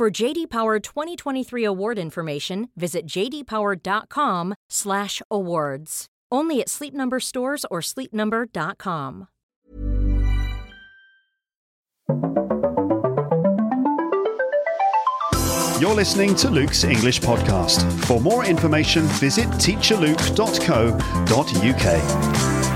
For JD Power 2023 award information, visit jdpower.com/awards. Only at Sleep Number stores or sleepnumber.com. You're listening to Luke's English podcast. For more information, visit teacherluke.co.uk.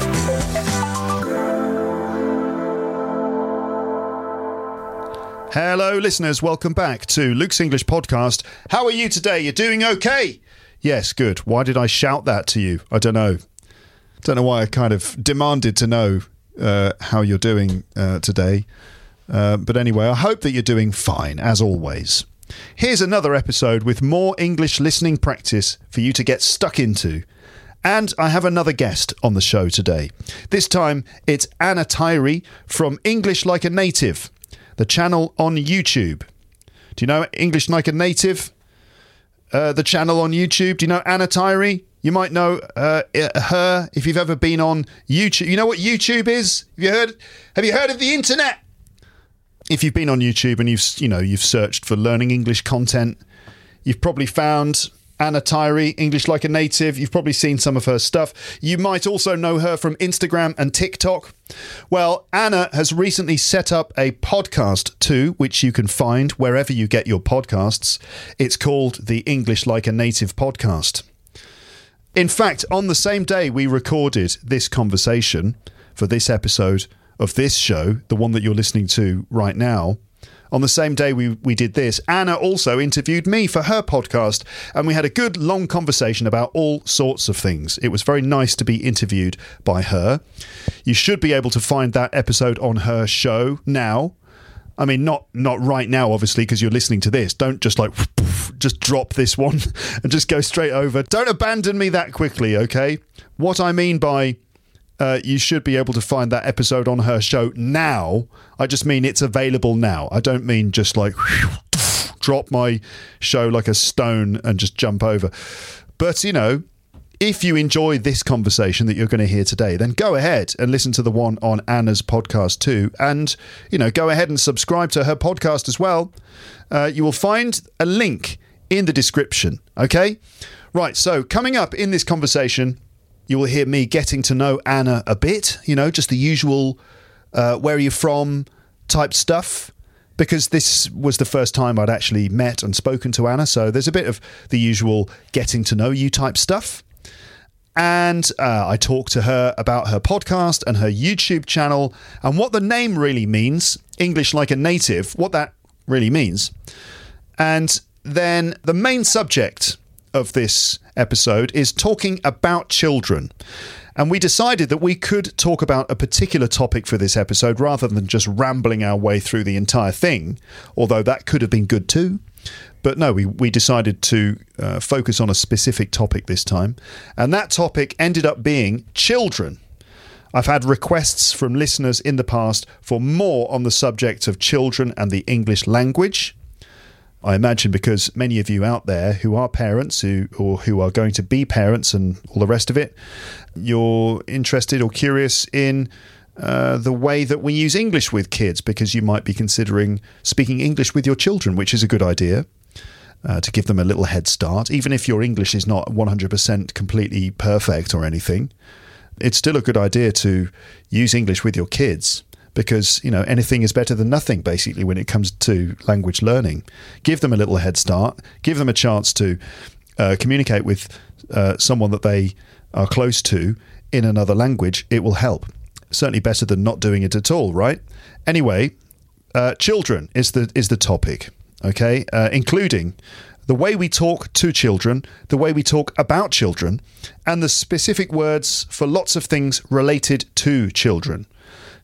Hello, listeners. Welcome back to Luke's English podcast. How are you today? You're doing okay? Yes, good. Why did I shout that to you? I don't know. Don't know why I kind of demanded to know uh, how you're doing uh, today. Uh, but anyway, I hope that you're doing fine, as always. Here's another episode with more English listening practice for you to get stuck into. And I have another guest on the show today. This time it's Anna Tyrie from English Like a Native, the channel on YouTube. Do you know English Like a Native? Uh, the channel on YouTube. Do you know Anna Tyrie? You might know uh, her if you've ever been on YouTube. You know what YouTube is? Have you heard? Have you heard of the internet? if you've been on YouTube and you've you know you've searched for learning English content, you've probably found Anna Tyrie, English like a native. You've probably seen some of her stuff. You might also know her from Instagram and TikTok. Well, Anna has recently set up a podcast too, which you can find wherever you get your podcasts. It's called the English Like a Native podcast. In fact, on the same day we recorded this conversation for this episode of this show, the one that you're listening to right now, on the same day we, we did this, Anna also interviewed me for her podcast, and we had a good long conversation about all sorts of things. It was very nice to be interviewed by her. You should be able to find that episode on her show now. I mean, not not right now, obviously, because you're listening to this. Don't just like just drop this one and just go straight over. Don't abandon me that quickly, okay? What I mean by uh, you should be able to find that episode on her show now. I just mean it's available now. I don't mean just like drop my show like a stone and just jump over. But, you know, if you enjoy this conversation that you're going to hear today, then go ahead and listen to the one on Anna's podcast too. And, you know, go ahead and subscribe to her podcast as well. Uh, you will find a link in the description. Okay? Right. So, coming up in this conversation, you will hear me getting to know Anna a bit, you know, just the usual uh, where are you from type stuff. Because this was the first time I'd actually met and spoken to Anna. So there's a bit of the usual getting to know you type stuff. And uh, I talked to her about her podcast and her YouTube channel and what the name really means English like a native, what that really means. And then the main subject of this episode is talking about children. And we decided that we could talk about a particular topic for this episode rather than just rambling our way through the entire thing, although that could have been good too. But no, we, we decided to uh, focus on a specific topic this time. And that topic ended up being children. I've had requests from listeners in the past for more on the subject of children and the English language. I imagine because many of you out there who are parents who or who are going to be parents and all the rest of it, you're interested or curious in uh, the way that we use English with kids because you might be considering speaking English with your children, which is a good idea. Uh, to give them a little head start, even if your English is not 100% completely perfect or anything, it's still a good idea to use English with your kids because you know anything is better than nothing basically when it comes to language learning. Give them a little head start. Give them a chance to uh, communicate with uh, someone that they are close to in another language. It will help. Certainly better than not doing it at all, right? Anyway, uh, children is the is the topic. Okay, uh, including the way we talk to children, the way we talk about children, and the specific words for lots of things related to children.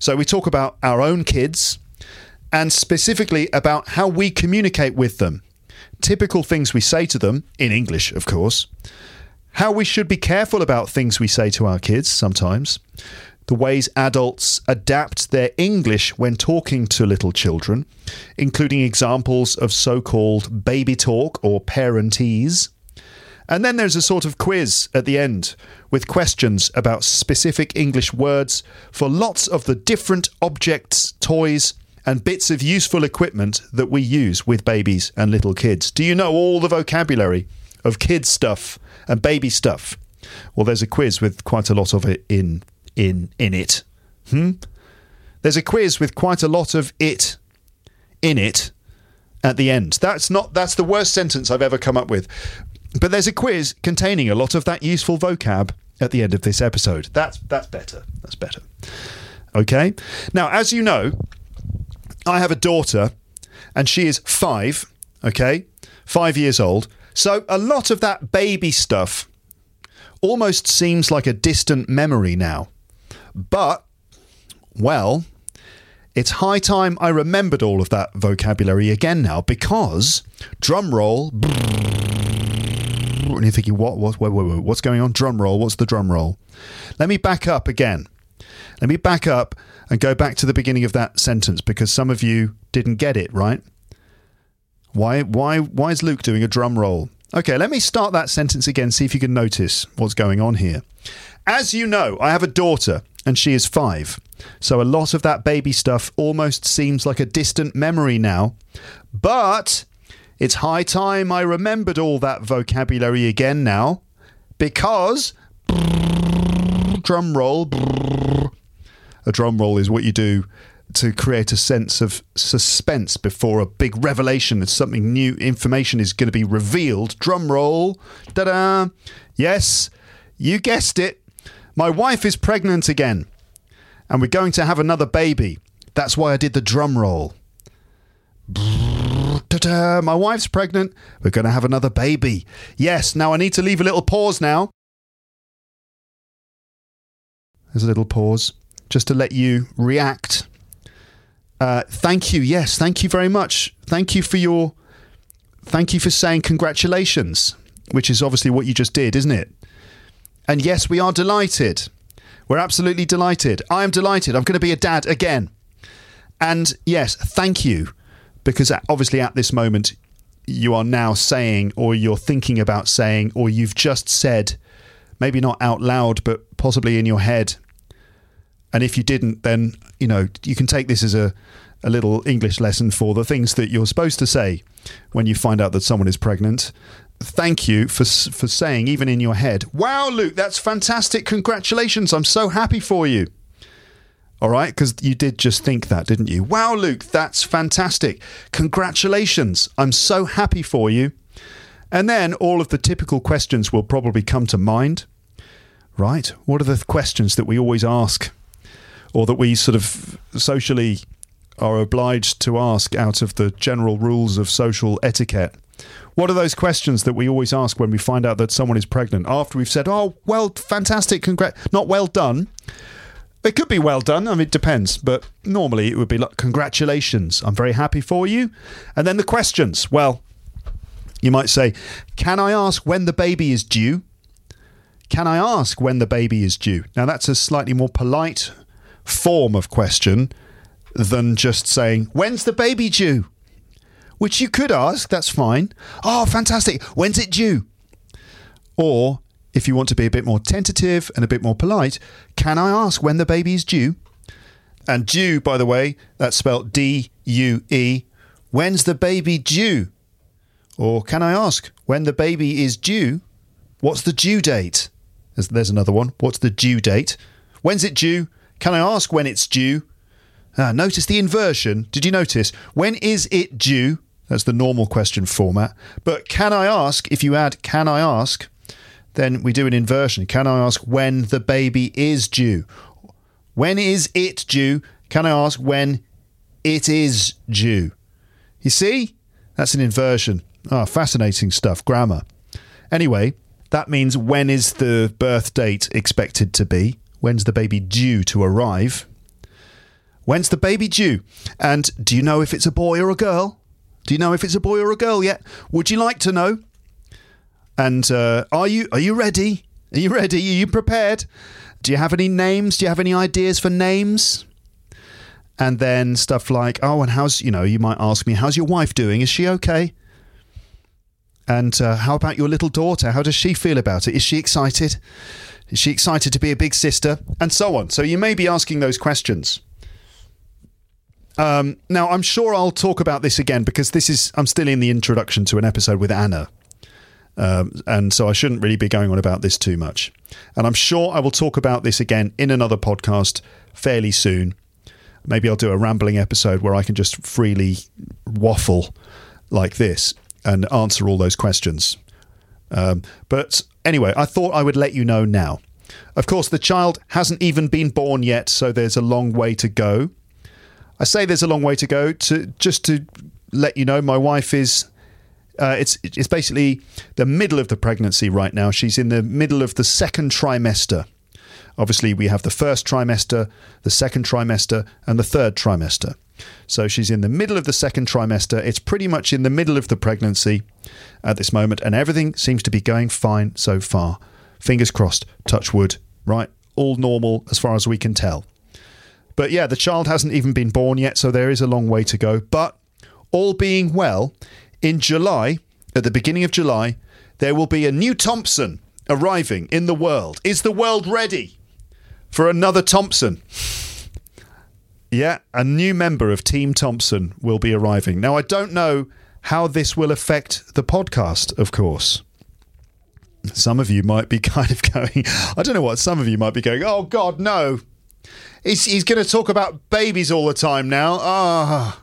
So we talk about our own kids and specifically about how we communicate with them. typical things we say to them, in English, of course, how we should be careful about things we say to our kids sometimes, the ways adults adapt their English when talking to little children, including examples of so called baby talk or parentese. And then there's a sort of quiz at the end with questions about specific English words for lots of the different objects, toys, and bits of useful equipment that we use with babies and little kids. Do you know all the vocabulary of kids stuff and baby stuff? Well, there's a quiz with quite a lot of it in in in it. Hmm? There's a quiz with quite a lot of it in it at the end. That's not that's the worst sentence I've ever come up with. But there's a quiz containing a lot of that useful vocab at the end of this episode. That's that's better. That's better. Okay? Now, as you know, I have a daughter and she is 5, okay? 5 years old. So a lot of that baby stuff almost seems like a distant memory now. But, well, it's high time I remembered all of that vocabulary again now because, drum roll, and you're thinking, what, what, wait, wait, wait, what's going on? Drum roll, what's the drum roll? Let me back up again. Let me back up and go back to the beginning of that sentence because some of you didn't get it, right? Why, why, why is Luke doing a drum roll? Okay, let me start that sentence again, see if you can notice what's going on here. As you know, I have a daughter and she is five. So a lot of that baby stuff almost seems like a distant memory now. But it's high time I remembered all that vocabulary again now because drum roll a drum roll is what you do to create a sense of suspense before a big revelation that something new information is going to be revealed. Drum roll. Da da. Yes, you guessed it. My wife is pregnant again, and we're going to have another baby. That's why I did the drum roll. Ta-da, my wife's pregnant. We're going to have another baby. Yes, now I need to leave a little pause now. There's a little pause just to let you react. Uh, thank you. Yes, thank you very much. Thank you for your. Thank you for saying congratulations, which is obviously what you just did, isn't it? And yes, we are delighted. We're absolutely delighted. I am delighted. I'm going to be a dad again. And yes, thank you. Because obviously at this moment, you are now saying, or you're thinking about saying, or you've just said, maybe not out loud, but possibly in your head, and if you didn't, then you know you can take this as a a little English lesson for the things that you're supposed to say when you find out that someone is pregnant. Thank you for for saying even in your head, "Wow, Luke, that's fantastic! Congratulations! I'm so happy for you." All right, because you did just think that, didn't you? Wow, Luke, that's fantastic! Congratulations! I'm so happy for you. And then all of the typical questions will probably come to mind. Right? What are the questions that we always ask or that we sort of socially are obliged to ask out of the general rules of social etiquette. What are those questions that we always ask when we find out that someone is pregnant after we've said, "Oh, well, fantastic, congrats, not well done." It could be well done. I mean, it depends, but normally it would be like, "Congratulations, I'm very happy for you." And then the questions. Well, you might say, "Can I ask when the baby is due?" Can I ask when the baby is due? Now that's a slightly more polite form of question than just saying, When's the baby due? Which you could ask, that's fine. Oh, fantastic. When's it due? Or if you want to be a bit more tentative and a bit more polite, can I ask when the baby is due? And due, by the way, that's spelled D U E. When's the baby due? Or can I ask when the baby is due? What's the due date? There's, there's another one. What's the due date? When's it due? Can I ask when it's due? Ah, notice the inversion. Did you notice? When is it due? That's the normal question format. But can I ask, if you add can I ask, then we do an inversion. Can I ask when the baby is due? When is it due? Can I ask when it is due? You see? That's an inversion. Ah, fascinating stuff. Grammar. Anyway, that means when is the birth date expected to be? When's the baby due to arrive? When's the baby due? And do you know if it's a boy or a girl? Do you know if it's a boy or a girl yet? Would you like to know? And uh, are you are you ready? Are you ready? Are you prepared? Do you have any names? Do you have any ideas for names? And then stuff like, oh, and how's you know, you might ask me, how's your wife doing? Is she okay? And uh, how about your little daughter? How does she feel about it? Is she excited? Is she excited to be a big sister? And so on. So you may be asking those questions. Um, now, I'm sure I'll talk about this again because this is, I'm still in the introduction to an episode with Anna. Um, and so I shouldn't really be going on about this too much. And I'm sure I will talk about this again in another podcast fairly soon. Maybe I'll do a rambling episode where I can just freely waffle like this and answer all those questions. Um, but anyway, I thought I would let you know now. Of course, the child hasn't even been born yet, so there's a long way to go. I say there's a long way to go to just to let you know my wife is uh, it's it's basically the middle of the pregnancy right now. She's in the middle of the second trimester. Obviously, we have the first trimester, the second trimester, and the third trimester. So she's in the middle of the second trimester. It's pretty much in the middle of the pregnancy at this moment, and everything seems to be going fine so far. Fingers crossed, touch wood, right? All normal as far as we can tell. But yeah, the child hasn't even been born yet, so there is a long way to go. But all being well, in July, at the beginning of July, there will be a new Thompson arriving in the world. Is the world ready for another Thompson? Yeah, a new member of Team Thompson will be arriving. Now, I don't know how this will affect the podcast, of course. Some of you might be kind of going, I don't know what, some of you might be going, oh God, no. He's, he's going to talk about babies all the time now. Ah.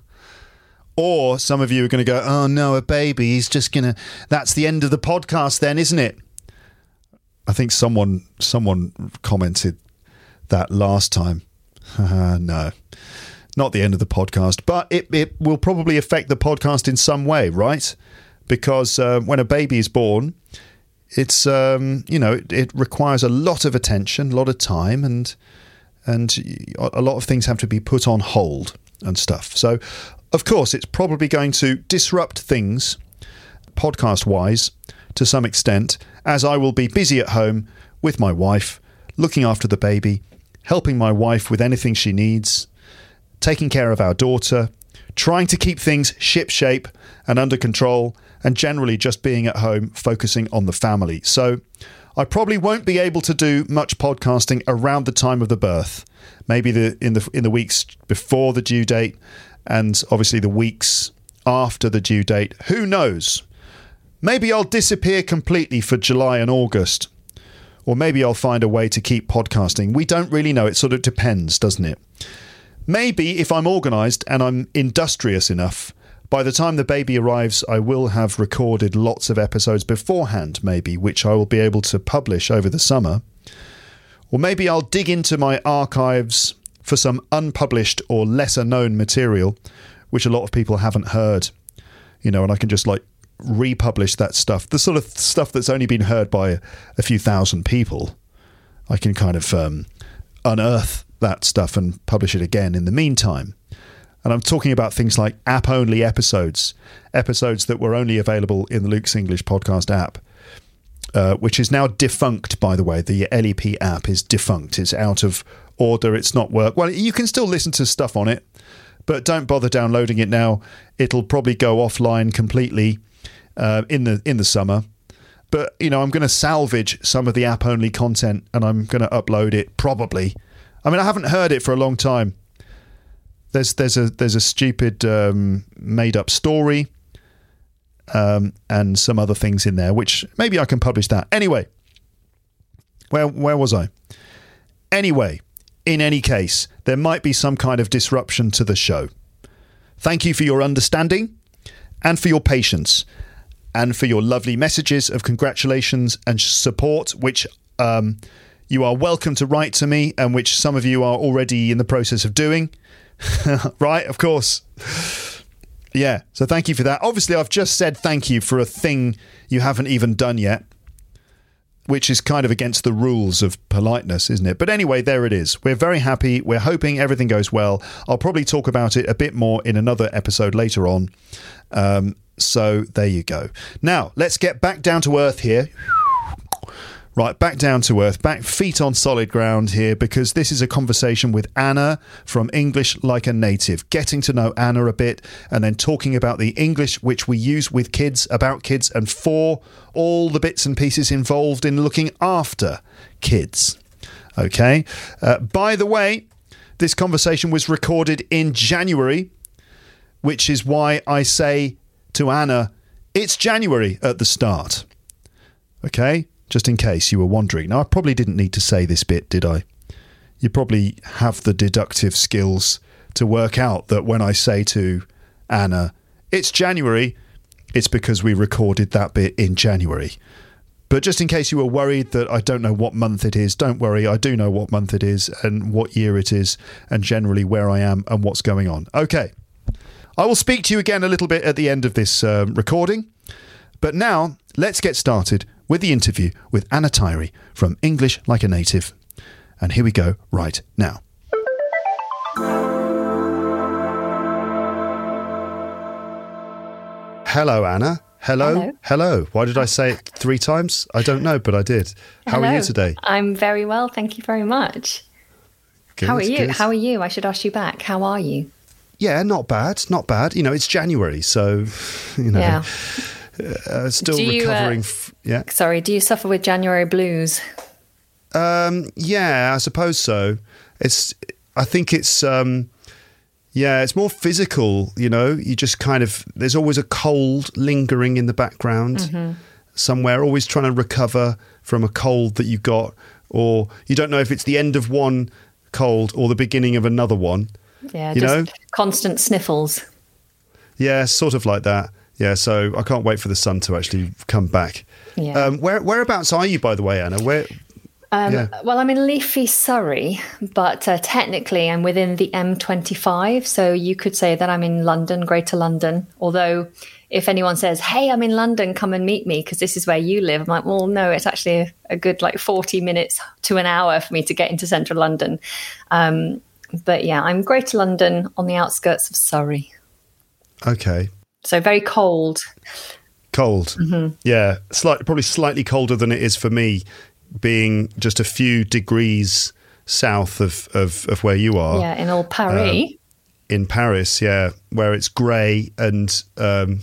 Or some of you are going to go, oh no, a baby. He's just going to, that's the end of the podcast then, isn't it? I think someone someone commented that last time. no, not the end of the podcast, but it, it will probably affect the podcast in some way, right? Because uh, when a baby is born, it's um, you know it, it, requires a lot of attention, a lot of time, and and a lot of things have to be put on hold and stuff. So, of course, it's probably going to disrupt things podcast wise to some extent, as I will be busy at home with my wife, looking after the baby, helping my wife with anything she needs, taking care of our daughter, trying to keep things shipshape and under control, and generally just being at home focusing on the family. So I probably won't be able to do much podcasting around the time of the birth. Maybe the in the in the weeks before the due date and obviously the weeks after the due date. Who knows? Maybe I'll disappear completely for July and August. Or maybe I'll find a way to keep podcasting. We don't really know. It sort of depends, doesn't it? Maybe if I'm organised and I'm industrious enough, by the time the baby arrives, I will have recorded lots of episodes beforehand, maybe, which I will be able to publish over the summer. Or maybe I'll dig into my archives for some unpublished or lesser known material, which a lot of people haven't heard. You know, and I can just like republish that stuff, the sort of stuff that's only been heard by a few thousand people. I can kind of um, unearth that stuff and publish it again in the meantime. And I'm talking about things like app only episodes, episodes that were only available in the Luke's English podcast app, uh, which is now defunct, by the way. The LEP app is defunct. It's out of order. It's not work. Well, you can still listen to stuff on it, but don't bother downloading it now. It'll probably go offline completely uh, in the in the summer. But you know, I'm going to salvage some of the app only content and I'm going to upload it probably. I mean, I haven't heard it for a long time. There's there's a there's a stupid um, made up story um, and some other things in there, which maybe I can publish that anyway. Where where was I? Anyway, in any case, there might be some kind of disruption to the show. Thank you for your understanding and for your patience and for your lovely messages of congratulations and support, which um, you are welcome to write to me, and which some of you are already in the process of doing. right, of course. Yeah, so thank you for that. Obviously, I've just said thank you for a thing you haven't even done yet. Which is kind of against the rules of politeness, isn't it? But anyway, there it is. We're very happy. We're hoping everything goes well. I'll probably talk about it a bit more in another episode later on. Um, so there you go. Now, let's get back down to earth here. Right, back down to earth, back feet on solid ground here, because this is a conversation with Anna from English Like a Native, getting to know Anna a bit, and then talking about the English which we use with kids, about kids, and for all the bits and pieces involved in looking after kids. Okay, uh, by the way, this conversation was recorded in January, which is why I say to Anna, it's January at the start. Okay, just in case you were wondering. Now, I probably didn't need to say this bit, did I? You probably have the deductive skills to work out that when I say to Anna, it's January, it's because we recorded that bit in January. But just in case you were worried that I don't know what month it is, don't worry. I do know what month it is and what year it is, and generally where I am and what's going on. Okay. I will speak to you again a little bit at the end of this um, recording. But now, let's get started with the interview with Anna Tyrie from English Like a Native. And here we go right now. Hello, Anna. Hello. Hello. Hello. Why did I say it three times? I don't know, but I did. How are you today? I'm very well, thank you very much. How are you? good. How are you? I should ask you back. How are you? Yeah, not bad. Not bad. You know, it's January, so, you know, Yeah. Uh, still uh, recovering. f- yeah. Sorry, do you suffer with January blues? Um, yeah, I suppose so. It's. I think it's. Um, yeah, it's more physical. You know, you just kind of. There's always a cold lingering in the background Mm-hmm. somewhere. Always trying to recover from a cold that you got, or you don't know if it's the end of one cold or the beginning of another one. Yeah, You just know? constant sniffles. Yeah, sort of like that. Yeah, so I can't wait for the sun to actually come back. Yeah. Um, where whereabouts are you, by the way, Anna? Where? Um, yeah. Well, I'm in leafy Surrey, but uh, technically I'm within the M25. So you could say that I'm in London, Greater London. Although, if anyone says, hey, I'm in London, come and meet me because this is where you live, I'm like, well, no, it's actually a, a good like 40 minutes to an hour for me to get into central London. Um, but yeah, I'm Greater London on the outskirts of Surrey. Okay. So very cold. Cold. Mm-hmm. Yeah, slight, probably slightly colder than it is for me, being just a few degrees south of, of, of where you are Yeah, in old Paris. in Paris. Yeah, where it's grey and um,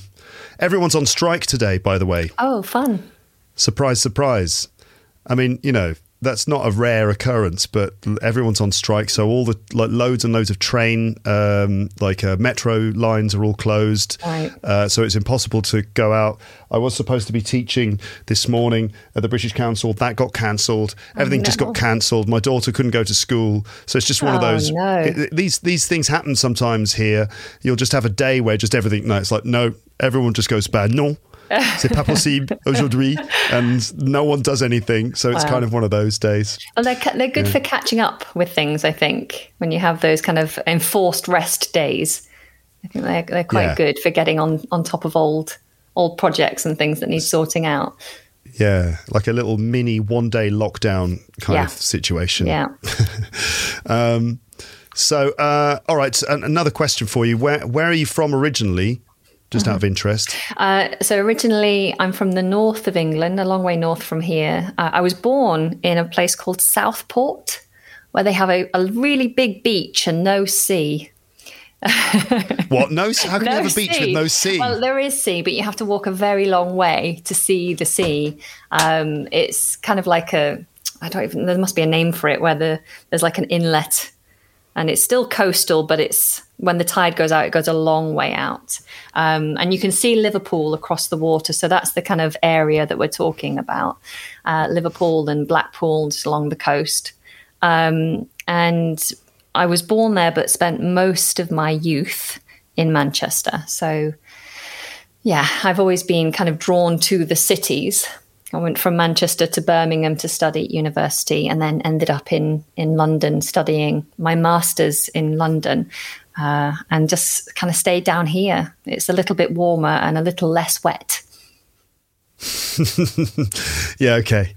everyone's on strike today. By the way, oh, fun. surprise, surprise. I mean, you know, that's not a rare occurrence, but everyone's on strike. So all the like loads and loads of train, um, like uh, metro lines, are all closed. Right. Uh, so it's impossible to go out. I was supposed to be teaching this morning at the British Council. That got cancelled. Everything just no. got cancelled. My daughter couldn't go to school. So it's just one of Oh, those. no. it- these these things happen sometimes here. You'll just have a day where just everything. No, it's like no. Everyone just goes bad. No. C'est pas possible aujourd'hui, and no one does anything. So it's Wow. kind of one of those days. Well, they're, they're good for catching up with things, I think, when you have those kind of enforced rest days. I think they're, they're quite Yeah. good for getting on, on top of old old projects and things that need sorting out. Yeah, like a little mini one day lockdown kind Yeah. of situation. Yeah. Um, so, uh, all right. So another question for you: Where where are you from originally? Just out of interest. Uh, so originally, I'm from the north of England, a long way north from here. Uh, I was born in a place called Southport, where they have a, a really big beach and no sea. What? No. How can you have a beach with no sea? Well, there is sea, but you have to walk a very long way to see the sea. Um, it's kind of like a, I don't even, there must be a name for it where the, there's like an inlet and it's still coastal, but it's, when the tide goes out, it goes a long way out. Um, and you can see Liverpool across the water. So that's the kind of area that we're talking about uh, Liverpool and Blackpool, just along the coast. Um, and I was born there, but spent most of my youth in Manchester. So, yeah, I've always been kind of drawn to the cities. I went from Manchester to Birmingham to study at university, and then ended up in in London studying my masters in London, uh, and just kind of stayed down here. It's a little bit warmer and a little less wet. yeah. Okay.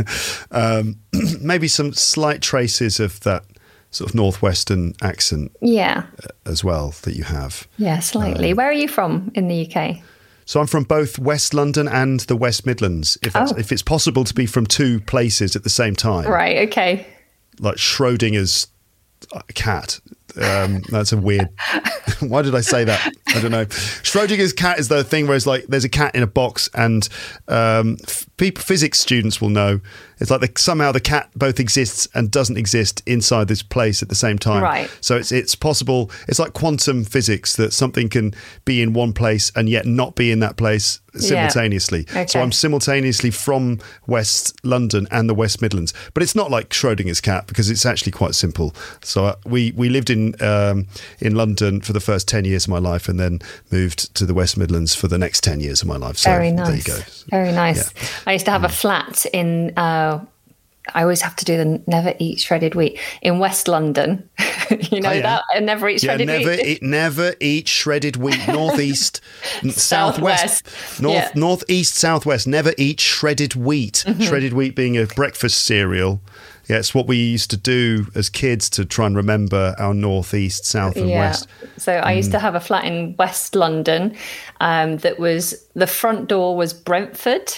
um, maybe some slight traces of that sort of northwestern accent Yeah. as well that you have. Yeah, slightly. Where are you from in the UK? So I'm from both West London and the West Midlands. If Oh. if it's possible to be from two places at the same time, Right, okay. like Schrodinger's uh, cat. Um, that's a weird. Why did I say that? I don't know. Schrodinger's cat is the thing where it's like there's a cat in a box, and um, f- people, physics students will know. It's like the, somehow the cat both exists and doesn't exist inside this place at the same time. Right. So it's it's possible. It's like quantum physics that something can be in one place and yet not be in that place simultaneously. So Okay. I'm simultaneously from West London and the West Midlands. But it's not like Schrodinger's cat because it's actually quite simple. So uh, we we lived in um, in London for the first ten years of my life, and then moved to the West Midlands for the next ten years of my life. So Very there you nice. go. Very nice. Yeah. I used to have a flat in. Uh, I always have to do the never eat shredded wheat in West London. you know Oh, yeah. that and never eat Yeah, shredded never wheat. eat, never eat shredded wheat. Northeast, southwest, Southwest. north, Yeah. Mm-hmm. northeast, southwest. Never eat shredded wheat. Shredded wheat being a breakfast cereal. Yeah, it's what we used to do as kids to try and remember our northeast, south, and west. So I Mm. used to have a flat in West London um, that was the front door was Brentford,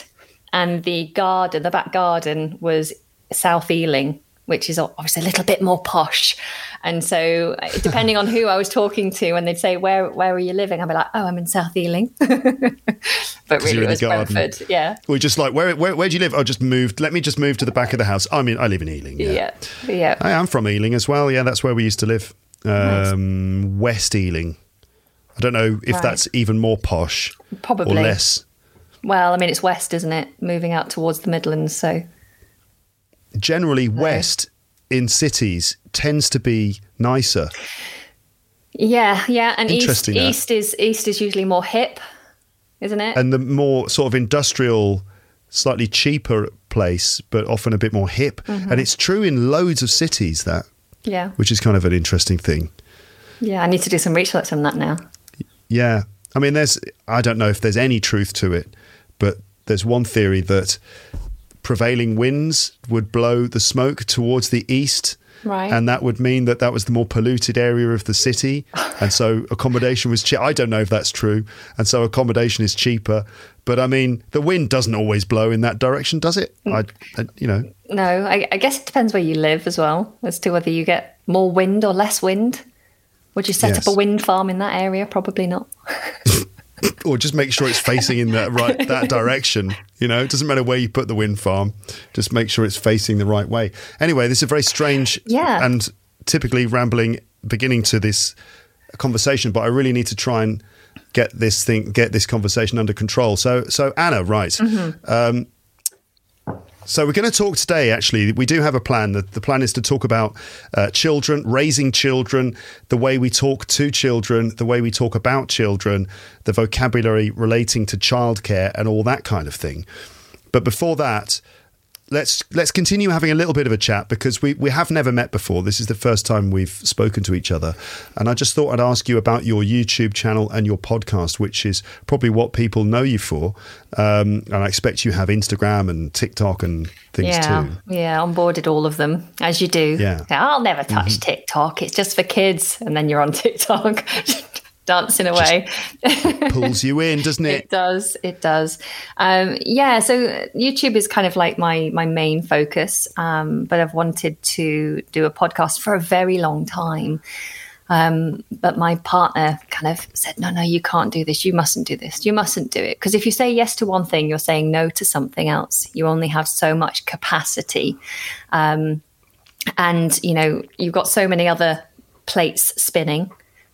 and the garden, the back garden, was South Ealing, which is obviously a little bit more posh. And so, uh, depending on who I was talking to, when they'd say, "Where where are you living?" I'd be like, "Oh, I'm in South Ealing," but really it was garden. Brentford. Yeah. we're just like where, where where do you live? I just moved. Let me just move to the back of the house. I mean, I live in Ealing. Yeah, Yeah, yeah. I am from Ealing as well. Yeah, that's where we used to live. Um, West Ealing. I don't know if Right. that's even more posh Probably. or less. Well, I mean, it's west, isn't it? Moving out towards the Midlands, so Generally, West in cities tends to be nicer. yeah, yeah. And east, east is east is usually more hip, isn't it? and the more sort of industrial, slightly cheaper place, but often a bit more hip. Mm-hmm. And it's true in loads of cities that, yeah, which is kind of an interesting thing. yeah. I need to do some research on that now. Yeah, I mean, there's I don't know if there's any truth to it, but there's one theory that prevailing winds would blow the smoke towards the east. Right. And that would mean that that was the more polluted area of the city. And so accommodation was cheap. I don't know if that's true. And so accommodation is cheaper. But I mean, the wind doesn't always blow in that direction, does it? Mm. I, I you know, No, I, I guess it depends where you live as well, as to whether you get more wind or less wind. Would you set Yes. up a wind farm in that area? Probably not. or just make sure it's facing in that right that direction. You know, it doesn't matter where you put the wind farm, just make sure it's facing the right way. Anyway, this is a very strange Yeah. and typically rambling beginning to this conversation, but I really need to try and get this thing, get this conversation under control. So, so Anna, right? Um, so we're going to talk today. Actually, we do have a plan. The, the plan is to talk about uh, children, raising children, the way we talk to children, the way we talk about children, the vocabulary relating to childcare, and all that kind of thing. But before that, let's let's continue having a little bit of a chat because we, we have never met before. This is the first time we've spoken to each other. And I just thought I'd ask you about your YouTube channel and your podcast, which is probably what people know you for. Um, and I expect you have Instagram and TikTok and things too. yeah, too. yeah. Onboarded all of them as you do. Yeah. I'll never touch TikTok. It's just for kids, and then you're on TikTok dancing away. Pulls you in, doesn't it? It does. It does. Um, yeah. So YouTube is kind of like my my main focus, um, but I've wanted to do a podcast for a very long time. Um, but my partner kind of said, "No, no, you can't do this. You mustn't do this. You mustn't do it. Because if you say yes to one thing, you're saying no to something else. You only have so much capacity, um, and you know you've got so many other plates spinning."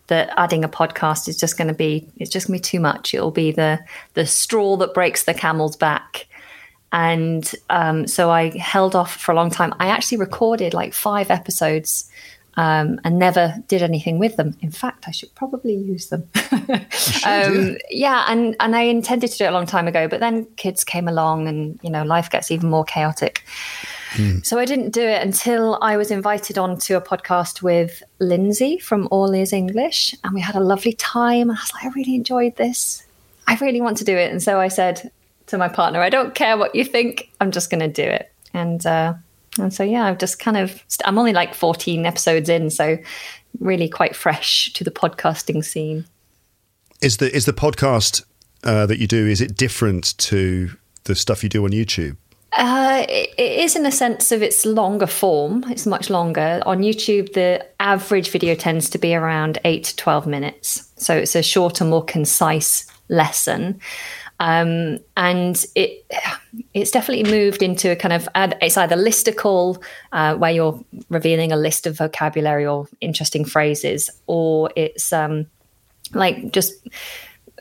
That adding a podcast is just going to be it's just going to be too much. It'll be the the straw that breaks the camel's back. And um, so i held off for a long time. I actually recorded like five episodes um, and never did anything with them. In fact i should probably use them. Um, yeah and and i intended to do it a long time ago but then kids came along and you know life gets even more chaotic so I didn't do it until I was invited on to a podcast with Lindsay from All Ears English, and we had a lovely time. I was like, I really enjoyed this. I really want to do it, and so I said to my partner, I don't care what you think. I'm just going to do it. and uh, and so yeah, I've just kind of I'm only like 14 episodes in, so really quite fresh to the podcasting scene. Is the is the podcast uh, that you do is it different to the stuff you do on YouTube? Uh, it, is in a sense of its longer form. It's much longer. On YouTube, the average video tends to be around eight to 12 minutes. So it's a shorter, more concise lesson. Um, and it it's definitely moved into a kind of it's either listicle uh, where you're revealing a list of vocabulary or interesting phrases, or it's um, like just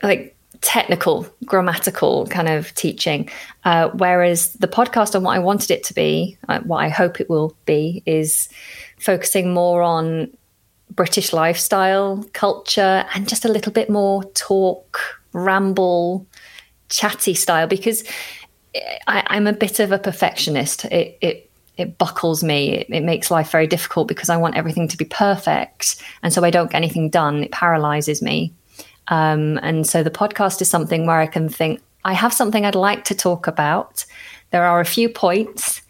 like technical grammatical kind of teaching. Uh, whereas the podcast and what i wanted it to be uh, what i hope it will be is focusing more on british lifestyle culture and just a little bit more talk ramble chatty style because I, am a bit of a perfectionist. It, it it buckles me. It, it makes life very difficult because i want everything to be perfect. And so i don't get anything done. It paralyzes me um, and so the podcast is something where I can think, I have something I'd like to talk about. There are a few points,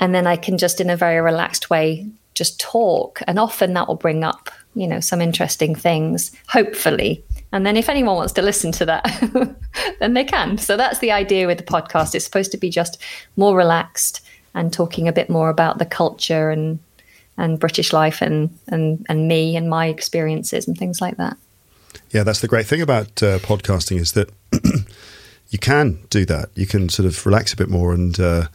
and then I can just, in a very relaxed way, just talk. And often that will bring up, you know, some interesting things, hopefully. And then if anyone wants to listen to that, then they can. So that's the idea with the podcast. It's supposed to be just more relaxed and talking a bit more about the culture and and British life and and and me and my experiences and things like that. Yeah, that's the great thing about uh, podcasting is that you can do that. You can sort of relax a bit more and uh,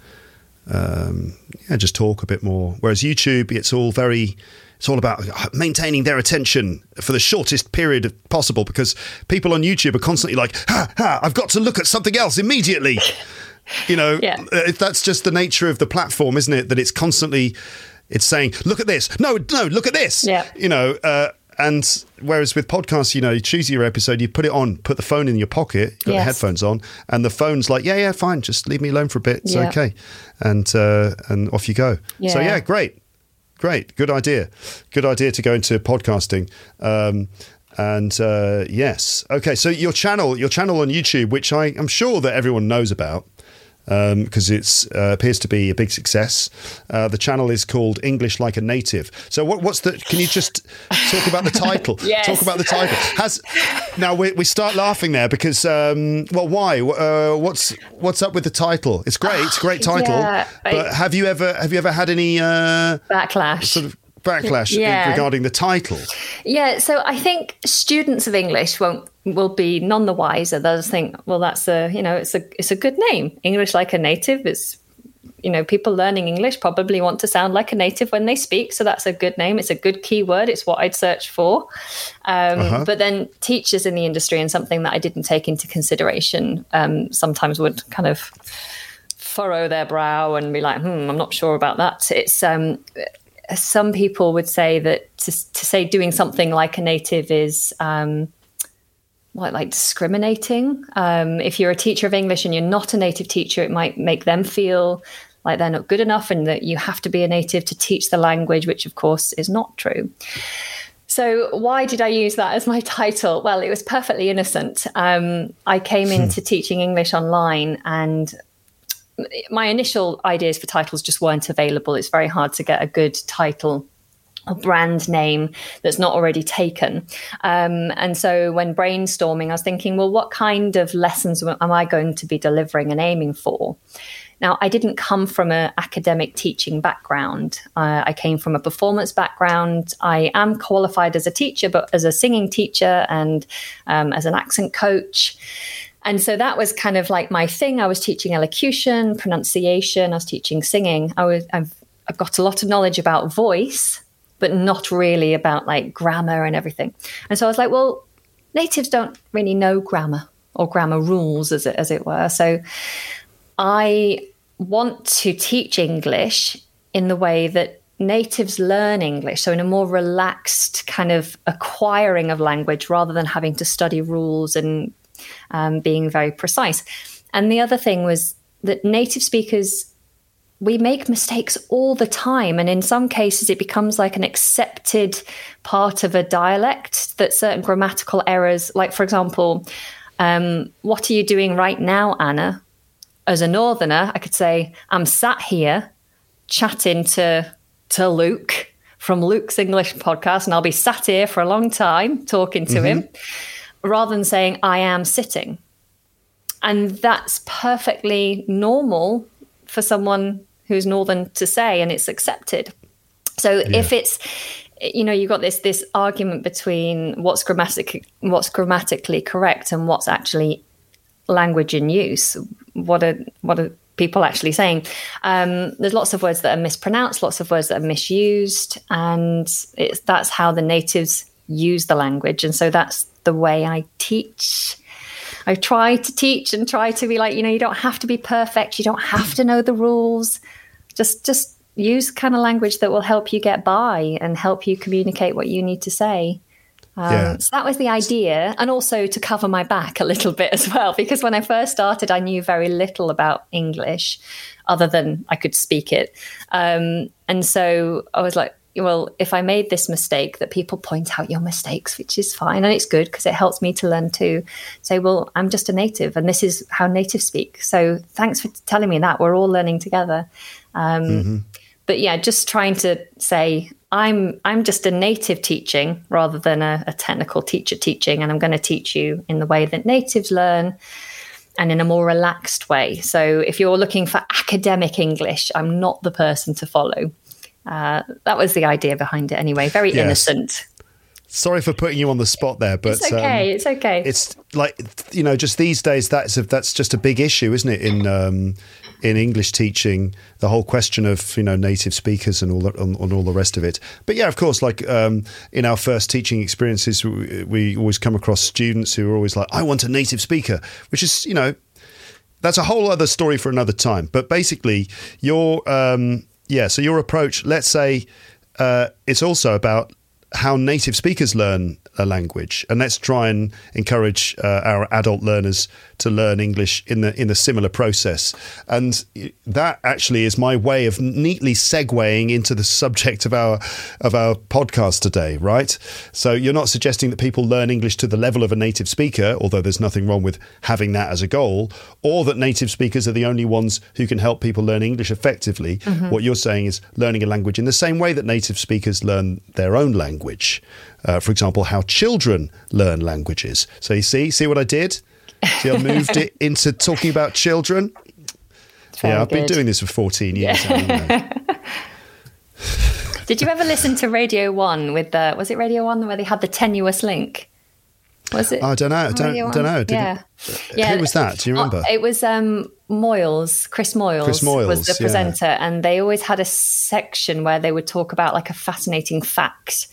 um, yeah, just talk a bit more. Whereas YouTube, it's all very it's all about maintaining their attention for the shortest period possible because people on YouTube are constantly like, ha, ha, I've got to look at something else immediately. you know, yeah. Uh, that's just the nature of the platform, isn't it? That it's constantly, it's saying, look at this. No, no, look at this. Yeah. You know, uh, and whereas with podcasts, you know, you choose your episode, you put it on, put the phone in your pocket, got yes. the headphones on, and the phone's like, yeah, yeah, fine, just leave me alone for a bit, it's yeah. okay, and uh, and off you go. Yeah. So yeah, great, great, good idea, good idea to go into podcasting. Um, and uh, yes, okay. So your channel, your channel on YouTube, which I am sure that everyone knows about, because um, it uh, appears to be a big success. Uh, the channel is called English Like a Native. So, what, what's the? Can you just talk about the title? yes. Talk about the title. Has now we, we start laughing there because um, well, why? Uh, what's what's up with the title? It's great. It's a great title. Yeah, I, but have you ever have you ever had any uh, backlash? Sort of backlash yeah. regarding the title. Yeah, so I think students of English won't will be none the wiser. They'll just think, well, that's a you know, it's a it's a good name. English like a native is you know, people learning English probably want to sound like a native when they speak. So that's a good name. It's a good keyword. It's what I'd search for. Um, uh-huh. But then teachers in the industry, and something that I didn't take into consideration, um, sometimes would kind of furrow their brow and be like, hmm, I'm not sure about that. It's um, some people would say that to, to say doing something like a native is um, like, like discriminating. Um, if you're a teacher of English and you're not a native teacher, it might make them feel like they're not good enough and that you have to be a native to teach the language, which of course is not true. So, why did I use that as my title? Well, it was perfectly innocent. Um, I came hmm. into teaching English online and my initial ideas for titles just weren't available. It's very hard to get a good title a brand name that's not already taken. Um, and so when brainstorming, I was thinking, well, what kind of lessons am I going to be delivering and aiming for? Now, I didn't come from an academic teaching background. Uh, I came from a performance background. I am qualified as a teacher, but as a singing teacher and um, as an accent coach. And so that was kind of like my thing. I was teaching elocution, pronunciation, I was teaching singing. I was I've, I've got a lot of knowledge about voice, but not really about like grammar and everything. And so I was like, well, natives don't really know grammar or grammar rules as it as it were. So I want to teach English in the way that natives learn English, so in a more relaxed kind of acquiring of language rather than having to study rules and um, being very precise. And the other thing was that native speakers we make mistakes all the time. And in some cases, it becomes like an accepted part of a dialect that certain grammatical errors, like, for example, um, what are you doing right now, Anna? as a northerner, I could say, I'm sat here chatting to to Luke from Luke's English podcast, and I'll be sat here for a long time talking to mm-hmm. him, rather than saying I am sitting. And that's perfectly normal for someone who's northern to say, and it's accepted. So yeah. if it's you know you've got this this argument between what's grammatic what's grammatically correct and what's actually language in use what are what are people actually saying um, there's lots of words that are mispronounced lots of words that are misused and it's that's how the natives use the language and so that's the way i teach. I try to teach and try to be like you know you don't have to be perfect. You don't have to know the rules. Just just use kind of language that will help you get by and help you communicate what you need to say. Um, yeah. So that was the idea, and also to cover my back a little bit as well, because when I first started, I knew very little about English, other than I could speak it, um, and so I was like, well, if I made this mistake, that people point out your mistakes, which is fine, and it's good because it helps me to learn to Say, well, I'm just a native, and this is how natives speak. So thanks for telling me that. We're all learning together. Um, mm-hmm but yeah, just trying to say I'm I'm just a native teaching rather than a, a technical teacher teaching, and I'm going to teach you in the way that natives learn and in a more relaxed way. So if you're looking for academic English, I'm not the person to follow. Uh, that was the idea behind it, anyway. Very yes. innocent. Sorry for putting you on the spot there, but it's okay. Um, it's okay. It's like you know, just these days, that's a, that's just a big issue, isn't it? In um, in English teaching, the whole question of you know native speakers and all and all the rest of it. But yeah, of course, like um, in our first teaching experiences, we, we, always come across students who are always like, "I want a native speaker," which is you know that's a whole other story for another time. But basically, your um, yeah, so your approach, let's say, uh, it's also about how native speakers learn a language, and let's try and encourage uh, our adult learners to learn English in the in a similar process. And that actually is my way of neatly segueing into the subject of our of our podcast today, right? So you're not suggesting that people learn English to the level of a native speaker, although there's nothing wrong with having that as a goal, or that native speakers are the only ones who can help people learn English effectively. Mm-hmm. What you're saying is learning a language in the same way that native speakers learn their own language. Uh, for example, how children learn languages. So you see, see what I did? See, I moved it into talking about children. yeah, I've good. been doing this for 14 years. Yeah. did you ever listen to Radio One with the? Was it Radio One where they had the tenuous link? Was it? I don't know. Don't, don't know. Did yeah. Yeah. Who was that? Do you remember? Uh, it was um, Moyles. Chris Moyles, Chris Moyles was the presenter, yeah. and they always had a section where they would talk about like a fascinating fact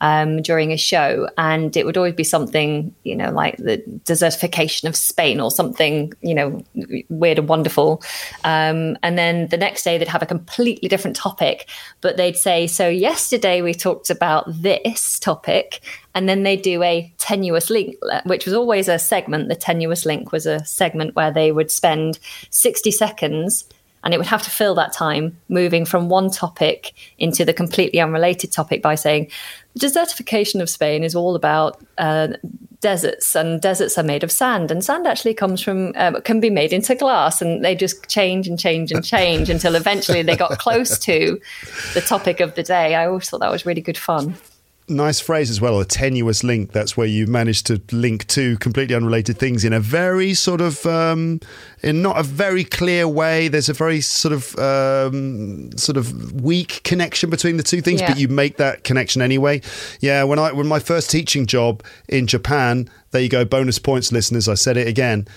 um, during a show, and it would always be something, you know, like the desertification of Spain or something, you know, weird and wonderful. Um, and then the next day they'd have a completely different topic, but they'd say, "So yesterday we talked about this topic," and then they do a tenuous link, which was always a segment. The tenuous link was a segment where they would spend sixty seconds and it would have to fill that time moving from one topic into the completely unrelated topic by saying desertification of Spain is all about uh, deserts, and deserts are made of sand, and sand actually comes from um, can be made into glass, and they just change and change and change until eventually they got close to the topic of the day. I always thought that was really good fun nice phrase as well a tenuous link. That's where you manage to link two completely unrelated things in a very sort of um, in not a very clear way. There's a very sort of um, sort of weak connection between the two things yeah. but you make that connection anyway. Yeah when i when my first teaching job in japan there you go bonus points listeners. I said it again.